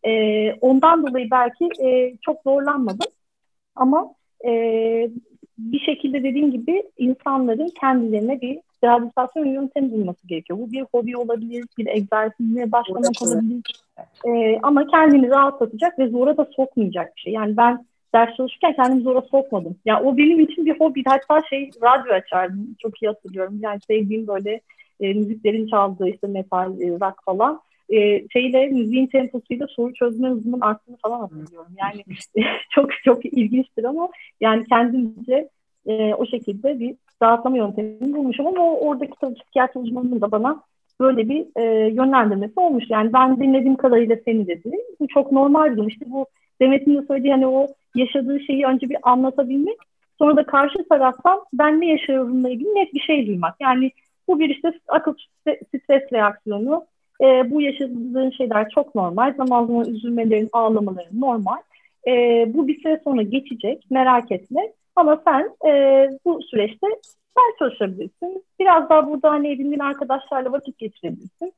E, ondan dolayı belki e, çok zorlanmadım. Ama e, bir şekilde dediğim gibi insanların kendilerine bir rehabilitasyon yöntemi bulması gerekiyor. Bu bir hobi olabilir, bir egzersizle başlamak olabilir. E, ama kendini rahatlatacak ve zora da sokmayacak bir şey. Yani ben ders çalışırken kendimi zora sokmadım. Yani o benim için bir hobi. Hatta şey radyo açardım. Çok iyi hatırlıyorum. Yani sevdiğim böyle e, müziklerin çaldığı işte metal, e, rock falan e, şeyle müziğin temposuyla soru çözme hızımın arttığını falan hatırlıyorum. Yani çok çok ilginçtir ama yani kendimce e, o şekilde bir rahatlama yöntemini bulmuşum ama o, oradaki psikiyatri uzmanının da bana böyle bir e, yönlendirmesi olmuş. Yani ben dinlediğim kadarıyla seni dedi. Bu çok normal bir durum. İşte bu Demet'in de söylediği hani o yaşadığı şeyi önce bir anlatabilmek sonra da karşı taraftan ben ne yaşıyorumla ilgili net bir şey duymak. Yani bu bir işte akıl stres reaksiyonu. E, bu yaşadığın şeyler çok normal. Zaman zaman üzülmelerin, ağlamaların normal. E, bu bir süre sonra geçecek. Merak etme. Ama sen e, bu süreçte sen çalışabilirsin. Biraz daha burada hani edindiğin arkadaşlarla vakit geçirebilirsin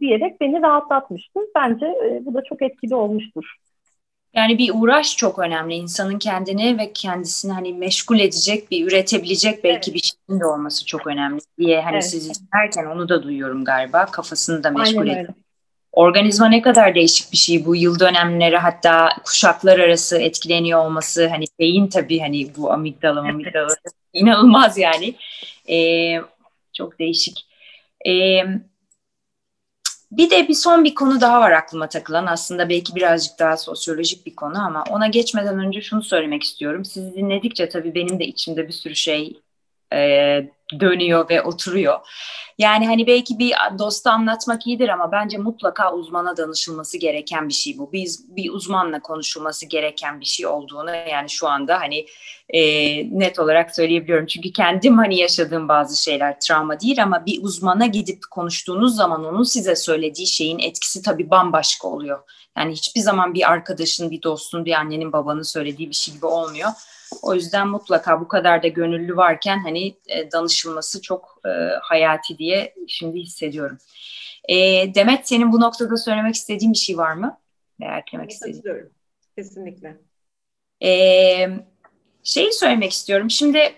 diyerek beni rahatlatmıştı. Bence e, bu da çok etkili olmuştur. Yani bir uğraş çok önemli. İnsanın kendini ve kendisini hani meşgul edecek bir, üretebilecek belki evet. bir şeyin de olması çok önemli diye hani evet. siz izlerken onu da duyuyorum galiba. Kafasını da meşgul edecek. Organizma ne kadar değişik bir şey bu yıl dönemleri hatta kuşaklar arası etkileniyor olması hani beyin tabii hani bu amigdala amigdala inanılmaz yani. Ee, çok değişik. Ee, bir de bir son bir konu daha var aklıma takılan aslında belki birazcık daha sosyolojik bir konu ama ona geçmeden önce şunu söylemek istiyorum. Sizi dinledikçe tabii benim de içimde bir sürü şey e, dönüyor ve oturuyor. Yani hani belki bir dosta anlatmak iyidir ama bence mutlaka uzmana danışılması gereken bir şey bu. Biz bir uzmanla konuşulması gereken bir şey olduğunu yani şu anda hani e, net olarak söyleyebiliyorum. Çünkü kendim hani yaşadığım bazı şeyler travma değil ama bir uzmana gidip konuştuğunuz zaman onun size söylediği şeyin etkisi tabii bambaşka oluyor. Yani hiçbir zaman bir arkadaşın, bir dostun, bir annenin, babanın söylediği bir şey gibi olmuyor. O yüzden mutlaka bu kadar da gönüllü varken hani e, danışılması çok e, hayati diye şimdi hissediyorum. E, Demet senin bu noktada söylemek istediğin bir şey var mı? Veya eklemek istediğin. Kesinlikle. E, şeyi söylemek istiyorum. Şimdi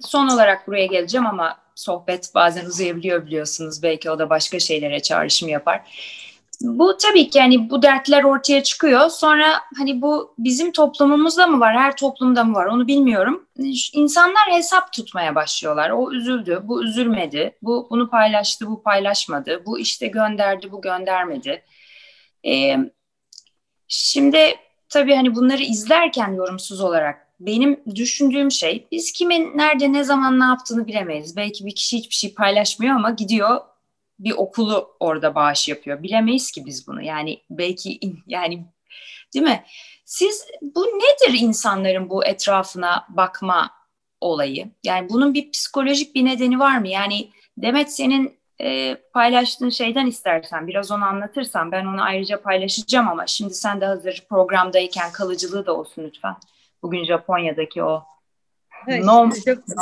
son olarak buraya geleceğim ama sohbet bazen uzayabiliyor biliyorsunuz. Belki o da başka şeylere çağrışım yapar bu tabii ki yani bu dertler ortaya çıkıyor. Sonra hani bu bizim toplumumuzda mı var, her toplumda mı var onu bilmiyorum. İnsanlar hesap tutmaya başlıyorlar. O üzüldü, bu üzülmedi, bu bunu paylaştı, bu paylaşmadı, bu işte gönderdi, bu göndermedi. Ee, şimdi tabii hani bunları izlerken yorumsuz olarak benim düşündüğüm şey biz kimin nerede ne zaman ne yaptığını bilemeyiz. Belki bir kişi hiçbir şey paylaşmıyor ama gidiyor bir okulu orada bağış yapıyor. Bilemeyiz ki biz bunu. Yani belki yani değil mi? Siz bu nedir insanların bu etrafına bakma olayı? Yani bunun bir psikolojik bir nedeni var mı? Yani Demet senin e, paylaştığın şeyden istersen biraz onu anlatırsan ben onu ayrıca paylaşacağım ama şimdi sen de hazır programdayken kalıcılığı da olsun lütfen. Bugün Japonya'daki o Evet, non,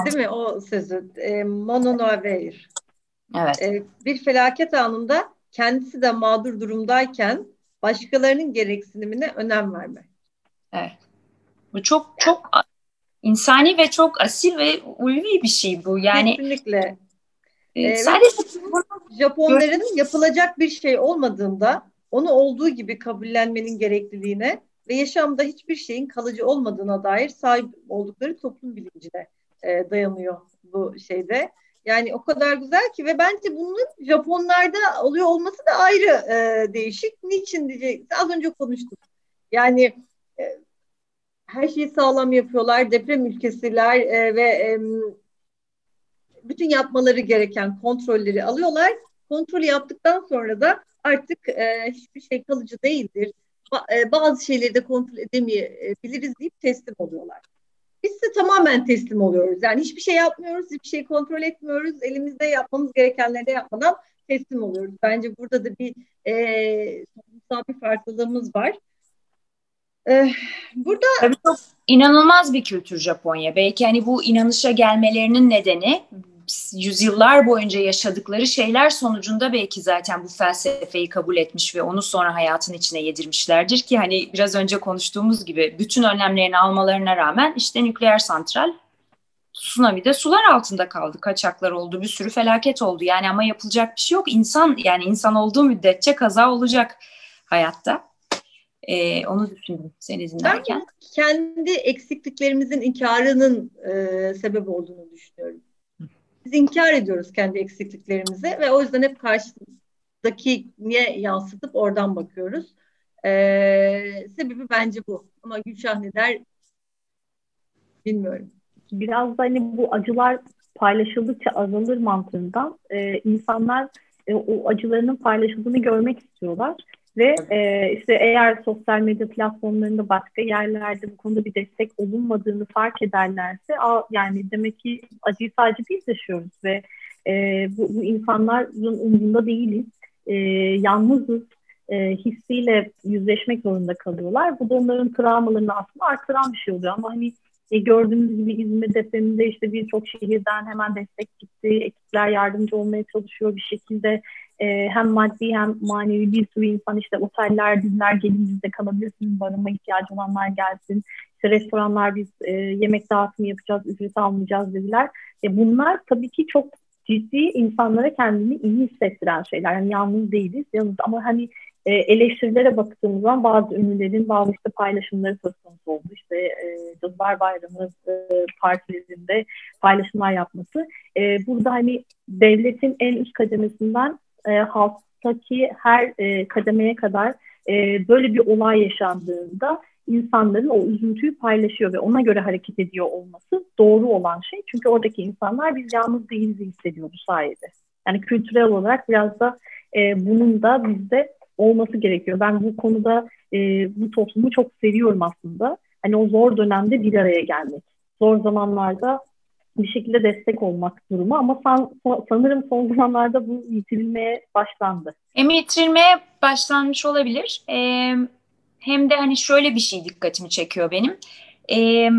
değil mi o sözü? E, mononoveir. Evet. E, bir felaket anında kendisi de mağdur durumdayken başkalarının gereksinimine önem vermek. Evet. Bu çok çok insani ve çok asil ve ulvi bir şey bu. Yani kesinlikle. Ee, sadece Japonların yapılacak bir şey olmadığında onu olduğu gibi kabullenmenin gerekliliğine ve yaşamda hiçbir şeyin kalıcı olmadığına dair sahip oldukları toplum bilincine e, dayanıyor bu şeyde. Yani o kadar güzel ki ve bence bunun Japonlarda oluyor olması da ayrı e, değişik. Niçin diyecek? Az önce konuştuk. Yani e, her şeyi sağlam yapıyorlar. Deprem ülkesiler e, ve e, bütün yapmaları gereken kontrolleri alıyorlar. Kontrolü yaptıktan sonra da artık e, hiçbir şey kalıcı değildir. Ba- e, bazı şeyleri de kontrol edemeyebiliriz deyip teslim oluyorlar. Biz de tamamen teslim oluyoruz. Yani hiçbir şey yapmıyoruz, hiçbir şey kontrol etmiyoruz. Elimizde yapmamız gerekenleri de yapmadan teslim oluyoruz. Bence burada da bir e, toplumsal bir farklılığımız var. Ee, burada Tabii çok inanılmaz bir kültür Japonya. Belki hani bu inanışa gelmelerinin nedeni yüzyıllar boyunca yaşadıkları şeyler sonucunda belki zaten bu felsefeyi kabul etmiş ve onu sonra hayatın içine yedirmişlerdir ki hani biraz önce konuştuğumuz gibi bütün önlemlerini almalarına rağmen işte nükleer santral tsunami'de sular altında kaldı. Kaçaklar oldu, bir sürü felaket oldu. Yani ama yapılacak bir şey yok. İnsan yani insan olduğu müddetçe kaza olacak hayatta. Ee, onu düşündüm seni dinlerken. Ben kendi eksikliklerimizin inkarının e, sebep olduğunu düşünüyorum. Biz inkar ediyoruz kendi eksikliklerimizi ve o yüzden hep karşıdaki niye yansıtıp oradan bakıyoruz. Ee, sebebi bence bu. Ama Gülşah ne der bilmiyorum. Biraz da hani bu acılar paylaşıldıkça azalır mantığından e, insanlar e, o acılarının paylaşıldığını görmek istiyorlar. Ve e, işte eğer sosyal medya platformlarında başka yerlerde bu konuda bir destek olunmadığını fark ederlerse a, yani demek ki acıyı sadece biz yaşıyoruz ve e, bu, bu insanların umurunda değiliz. E, yalnızız e, hissiyle yüzleşmek zorunda kalıyorlar. Bu da onların travmalarını aslında artıran bir şey oluyor ama hani e, gördüğümüz gibi İzmir depreminde işte birçok şehirden hemen destek gitti. Ekipler yardımcı olmaya çalışıyor bir şekilde e, hem maddi hem manevi bir sürü insan işte oteller, dinler gelin bizde kalabilirsiniz, barınma ihtiyacı olanlar gelsin. İşte restoranlar biz e, yemek dağıtımı yapacağız, ücret almayacağız dediler. E, bunlar tabii ki çok ciddi insanlara kendini iyi hissettiren şeyler. Yani yalnız değiliz, yalnız ama hani e, eleştirilere baktığımız zaman bazı ünlülerin bazı işte paylaşımları söz konusu oldu. İşte e, Cadılar Bayramı e, partilerinde paylaşımlar yapması. E, burada hani devletin en üst kademesinden e, halktaki her e, kademeye kadar e, böyle bir olay yaşandığında insanların o üzüntüyü paylaşıyor ve ona göre hareket ediyor olması doğru olan şey. Çünkü oradaki insanlar biz yalnız değiliz hissediyor bu sayede. Yani kültürel olarak biraz da e, bunun da bizde olması gerekiyor. Ben bu konuda e, bu toplumu çok seviyorum aslında. Hani o zor dönemde bir araya gelmek. Zor zamanlarda bir şekilde destek olmak durumu ama san, sanırım son zamanlarda bu yitirilmeye başlandı. Hem yitirilmeye başlanmış olabilir ee, hem de hani şöyle bir şey dikkatimi çekiyor benim. Ee,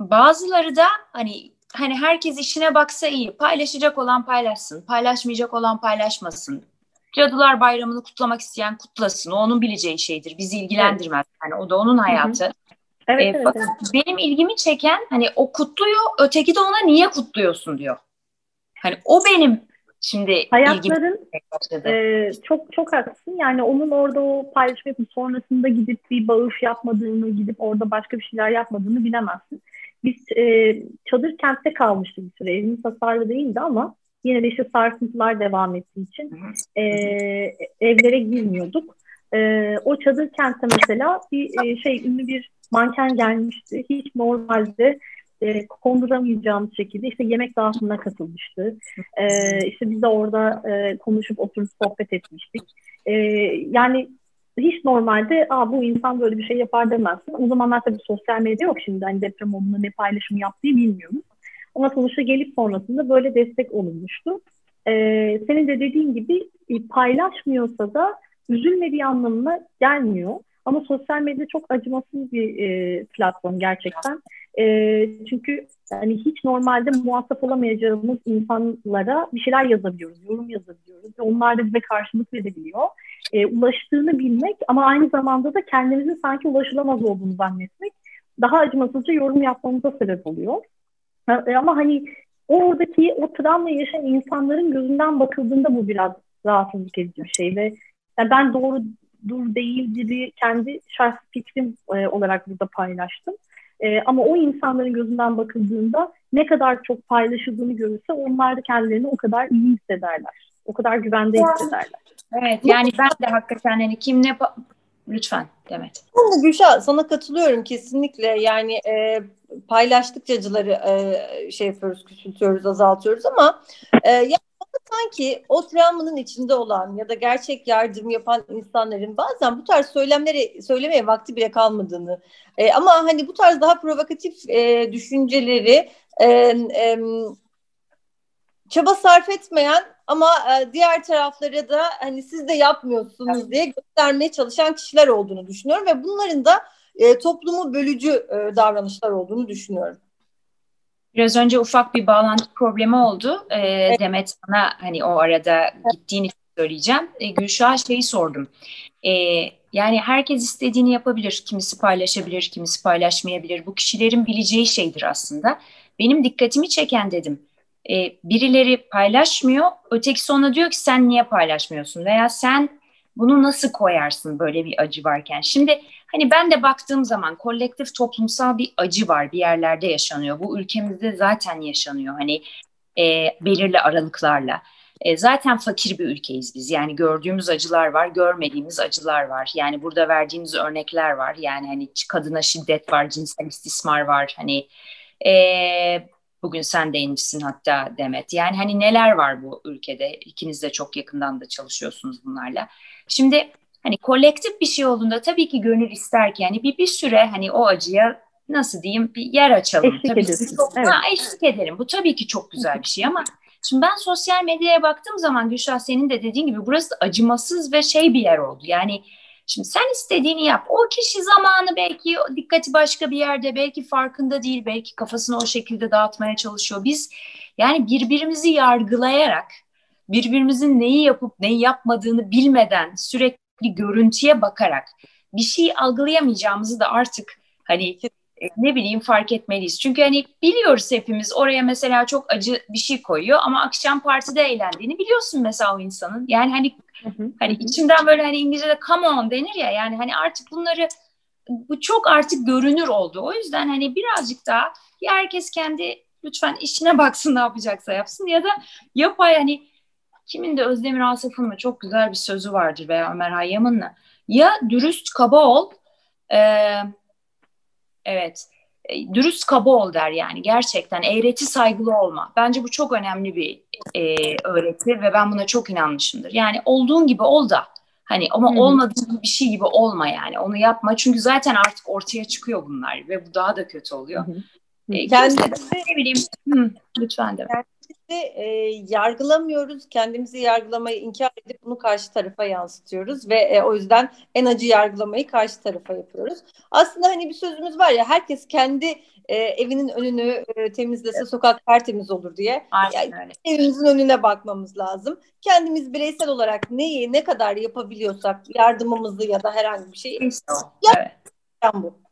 bazıları da hani hani herkes işine baksa iyi paylaşacak olan paylaşsın paylaşmayacak olan paylaşmasın. Cadılar Bayramı'nı kutlamak isteyen kutlasın. O onun bileceği şeydir. Bizi ilgilendirmez. Yani o da onun hayatı. Hı hı. Evet, e, evet, fakat evet. benim ilgimi çeken hani o kutluyor, öteki de ona niye kutluyorsun diyor. Hani o benim şimdi hayatların e, çok çok haklısın. Yani onun orada o paylaşım yapıp sonrasında gidip bir bağış yapmadığını, gidip orada başka bir şeyler yapmadığını bilemezsin. Biz e, çadır kentte kalmıştık bir süre. Evimiz hasarlı değildi ama yine de işte sarsıntılar devam ettiği için e, evlere girmiyorduk. E, o çadır kentte mesela bir e, şey ünlü bir manken gelmişti. Hiç normalde e, konduramayacağımız şekilde işte yemek dağıtımına katılmıştı. E, işte biz de orada e, konuşup oturup sohbet etmiştik. E, yani hiç normalde Aa, bu insan böyle bir şey yapar demezsin. O zamanlar tabii sosyal medya yok şimdi. Hani deprem olduğunda ne paylaşım yaptığı bilmiyoruz. Ama sonuçta gelip sonrasında böyle destek olunmuştu. Ee, senin de dediğin gibi e, paylaşmıyorsa da üzülmediği anlamına gelmiyor. Ama sosyal medya çok acımasız bir e, platform gerçekten. E, çünkü yani hiç normalde muhatap olamayacağımız insanlara bir şeyler yazabiliyoruz, yorum yazabiliyoruz ve onlar da bize karşılık verebiliyor. E, ulaştığını bilmek ama aynı zamanda da kendimizin sanki ulaşılamaz olduğunu zannetmek daha acımasızca yorum yapmamıza sebep oluyor. E, ama hani oradaki o travma yaşayan insanların gözünden bakıldığında bu biraz rahatsızlık edici bir şey ve yani ben doğru dur değildir kendi şahsi fikrim e, olarak burada paylaştım. E, ama o insanların gözünden bakıldığında ne kadar çok paylaşıldığını görürse onlar da kendilerini o kadar iyi hissederler. O kadar güvende hissederler. Evet yani ben de hakikaten hani kim ne lütfen Demet. Ben de Gülşah sana katılıyorum kesinlikle yani e, paylaştıkça acıları e, şey yapıyoruz küçültüyoruz azaltıyoruz ama e, ya sanki o travmanın içinde olan ya da gerçek yardım yapan insanların bazen bu tarz söylemleri söylemeye vakti bile kalmadığını e, ama hani bu tarz daha provokatif e, düşünceleri e, e, çaba sarf etmeyen ama e, diğer taraflara da hani siz de yapmıyorsunuz evet. diye göstermeye çalışan kişiler olduğunu düşünüyorum ve bunların da e, toplumu bölücü e, davranışlar olduğunu düşünüyorum. Biraz önce ufak bir bağlantı problemi oldu. Ee, evet. Demet sana hani o arada gittiğini söyleyeceğim. Ee, Gülşah'a şeyi sordum. Ee, yani herkes istediğini yapabilir. Kimisi paylaşabilir, kimisi paylaşmayabilir. Bu kişilerin bileceği şeydir aslında. Benim dikkatimi çeken dedim. Ee, birileri paylaşmıyor, öteki sonra diyor ki sen niye paylaşmıyorsun? Veya sen bunu nasıl koyarsın böyle bir acı varken? Şimdi hani ben de baktığım zaman kolektif toplumsal bir acı var bir yerlerde yaşanıyor. Bu ülkemizde zaten yaşanıyor hani e, belirli aralıklarla. E, zaten fakir bir ülkeyiz biz. Yani gördüğümüz acılar var, görmediğimiz acılar var. Yani burada verdiğimiz örnekler var. Yani hani kadına şiddet var, cinsel istismar var. Hani e, bugün sen değinmişsin hatta Demet. Yani hani neler var bu ülkede? İkiniz de çok yakından da çalışıyorsunuz bunlarla. Şimdi hani kolektif bir şey olduğunda tabii ki gönül ister ki yani bir, bir süre hani o acıya nasıl diyeyim bir yer açalım. Eşlik tabii edersin. Çok, evet. ha, eşlik ederim. Bu tabii ki çok güzel bir şey ama şimdi ben sosyal medyaya baktığım zaman Gülşah senin de dediğin gibi burası acımasız ve şey bir yer oldu. Yani Şimdi sen istediğini yap. O kişi zamanı belki dikkati başka bir yerde, belki farkında değil, belki kafasını o şekilde dağıtmaya çalışıyor. Biz yani birbirimizi yargılayarak, birbirimizin neyi yapıp neyi yapmadığını bilmeden, sürekli görüntüye bakarak bir şey algılayamayacağımızı da artık hani e, ne bileyim fark etmeliyiz. Çünkü hani biliyoruz hepimiz oraya mesela çok acı bir şey koyuyor ama akşam partide eğlendiğini biliyorsun mesela o insanın. Yani hani hani içinden böyle hani İngilizce'de come on denir ya yani hani artık bunları bu çok artık görünür oldu. O yüzden hani birazcık daha ya herkes kendi lütfen işine baksın ne yapacaksa yapsın ya da yapay hani kimin de Özdemir Asaf'ın mı çok güzel bir sözü vardır veya Ömer Hayyam'ın mı? Ya dürüst kaba ol eee Evet. E, dürüst kaba ol der yani gerçekten eğreti saygılı olma. Bence bu çok önemli bir e, öğreti ve ben buna çok inanmışımdır. Yani olduğun gibi ol da hani ama hmm. olmadığın bir şey gibi olma yani onu yapma çünkü zaten artık ortaya çıkıyor bunlar ve bu daha da kötü oluyor. Hmm. E, kendisi, ne bileyim hı, lütfen de. Kendimizi e, yargılamıyoruz. Kendimizi yargılamayı inkar edip bunu karşı tarafa yansıtıyoruz ve e, o yüzden en acı yargılamayı karşı tarafa yapıyoruz. Aslında hani bir sözümüz var ya herkes kendi e, evinin önünü e, temizlese evet. sokak tertemiz olur diye. Aynen yani, öyle. Evimizin önüne bakmamız lazım. Kendimiz bireysel olarak neyi ne kadar yapabiliyorsak yardımımızı ya da herhangi bir şey işte yap. Evet. Bu.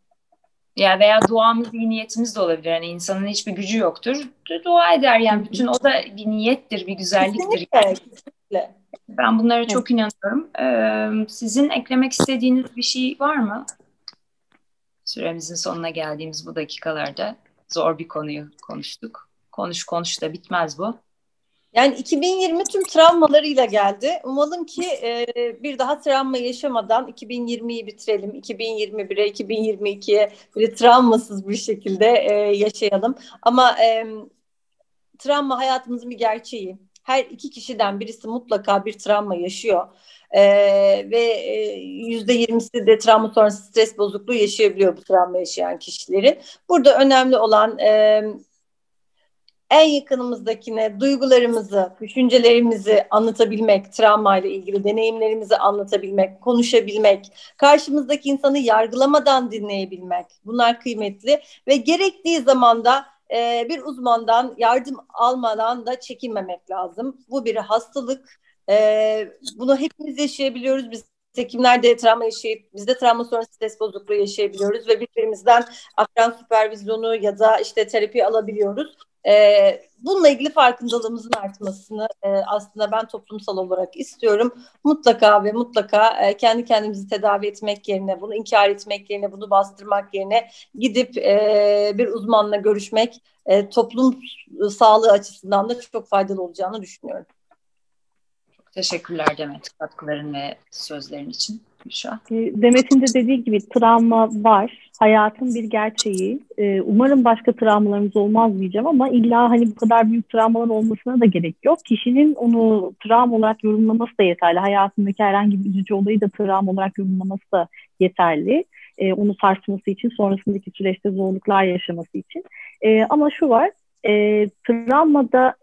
Ya veya duamız iyi niyetimiz de olabilir. Yani insanın hiçbir gücü yoktur. Dua eder yani bütün o da bir niyettir, bir güzelliktir. Yani. Kesinlikle. Ben bunlara çok inanıyorum. Ee, sizin eklemek istediğiniz bir şey var mı? Süremizin sonuna geldiğimiz bu dakikalarda zor bir konuyu konuştuk. Konuş konuş da bitmez bu. Yani 2020 tüm travmalarıyla geldi. Umalım ki e, bir daha travma yaşamadan 2020'yi bitirelim. 2021'e, 2022'ye böyle travmasız bir şekilde e, yaşayalım. Ama e, travma hayatımızın bir gerçeği. Her iki kişiden birisi mutlaka bir travma yaşıyor. Ee, ve yüzde yirmisi de travma sonrası stres bozukluğu yaşayabiliyor bu travma yaşayan kişilerin. Burada önemli olan e, en yakınımızdakine duygularımızı, düşüncelerimizi anlatabilmek, travmayla ilgili deneyimlerimizi anlatabilmek, konuşabilmek, karşımızdaki insanı yargılamadan dinleyebilmek. Bunlar kıymetli ve gerektiği zaman da e, bir uzmandan yardım almadan da çekinmemek lazım. Bu bir hastalık. E, bunu hepimiz yaşayabiliyoruz. Biz hekimler de travma yaşayıp biz de travma sonrası stres bozukluğu yaşayabiliyoruz ve birbirimizden akran süpervizyonu ya da işte terapi alabiliyoruz. E, bununla ilgili farkındalığımızın artmasını e, aslında ben toplumsal olarak istiyorum. Mutlaka ve mutlaka e, kendi kendimizi tedavi etmek yerine, bunu inkar etmek yerine, bunu bastırmak yerine gidip e, bir uzmanla görüşmek e, toplum sağlığı açısından da çok faydalı olacağını düşünüyorum. Teşekkürler Demet katkıların ve sözlerin için. Gülşah. E, Demet'in de dediği gibi travma var. Hayatın bir gerçeği. E, umarım başka travmalarımız olmaz diyeceğim ama illa hani bu kadar büyük travmalar olmasına da gerek yok. Kişinin onu travma olarak yorumlaması da yeterli. Hayatındaki herhangi bir üzücü olayı da travma olarak yorumlaması da yeterli. E, onu sarsması için, sonrasındaki süreçte zorluklar yaşaması için. ama şu var, travmada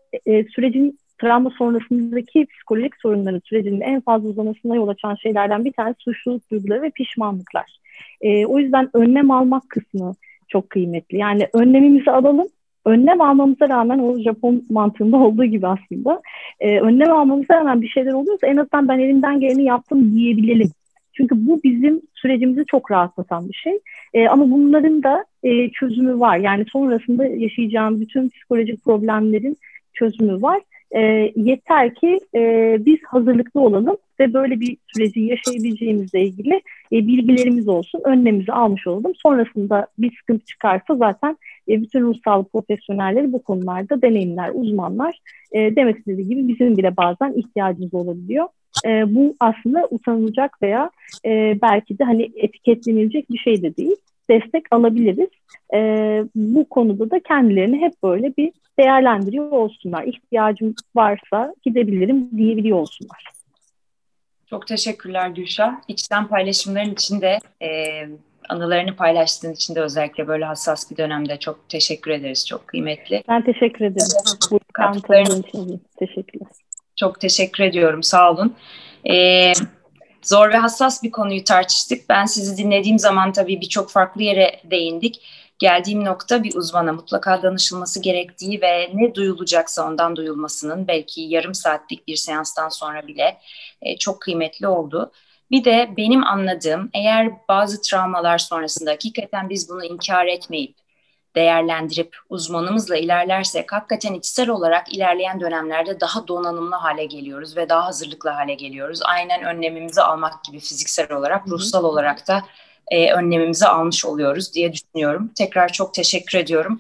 sürecin travma sonrasındaki psikolojik sorunların sürecinin en fazla uzamasına yol açan şeylerden bir tanesi suçluluk duyguları ve pişmanlıklar. E, o yüzden önlem almak kısmı çok kıymetli. Yani önlemimizi alalım. Önlem almamıza rağmen o Japon mantığında olduğu gibi aslında e, önlem almamıza rağmen bir şeyler oluyorsa en azından ben elimden geleni yaptım diyebilelim. Çünkü bu bizim sürecimizi çok rahatlatan bir şey. E, ama bunların da e, çözümü var. Yani sonrasında yaşayacağım bütün psikolojik problemlerin çözümü var. E, yeter ki e, biz hazırlıklı olalım ve böyle bir süreci yaşayabileceğimizle ilgili e, bilgilerimiz olsun, önlemimizi almış olalım. Sonrasında bir sıkıntı çıkarsa zaten e, bütün ruh profesyonelleri bu konularda deneyimler, uzmanlar e, demek istediği gibi bizim bile bazen ihtiyacımız olabiliyor. E, bu aslında utanılacak veya e, belki de hani etiketlenilecek bir şey de değil destek alabiliriz. E, bu konuda da kendilerini hep böyle bir değerlendiriyor olsunlar. İhtiyacım varsa gidebilirim diyebiliyor olsunlar. Çok teşekkürler Gülşah. İçten paylaşımların için de e, anılarını paylaştığın için de özellikle böyle hassas bir dönemde çok teşekkür ederiz. Çok kıymetli. Ben teşekkür ederim. Bu katkıların için teşekkürler. Çok teşekkür ediyorum. Sağ olun. Ee, zor ve hassas bir konuyu tartıştık. Ben sizi dinlediğim zaman tabii birçok farklı yere değindik geldiğim nokta bir uzmana mutlaka danışılması gerektiği ve ne duyulacaksa ondan duyulmasının belki yarım saatlik bir seanstan sonra bile e, çok kıymetli oldu. Bir de benim anladığım eğer bazı travmalar sonrasında hakikaten biz bunu inkar etmeyip değerlendirip uzmanımızla ilerlersek hakikaten içsel olarak ilerleyen dönemlerde daha donanımlı hale geliyoruz ve daha hazırlıklı hale geliyoruz. Aynen önlemimizi almak gibi fiziksel olarak, ruhsal olarak da e, önlemimizi almış oluyoruz diye düşünüyorum. Tekrar çok teşekkür ediyorum.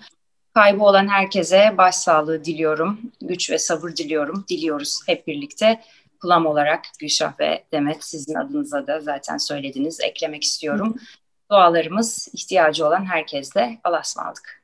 Kaybı olan herkese başsağlığı diliyorum, güç ve sabır diliyorum, diliyoruz hep birlikte. Kulam olarak Gülşah ve Demet sizin adınıza da zaten söylediniz, eklemek istiyorum. Dualarımız ihtiyacı olan herkeste Allah'a ısmarladık.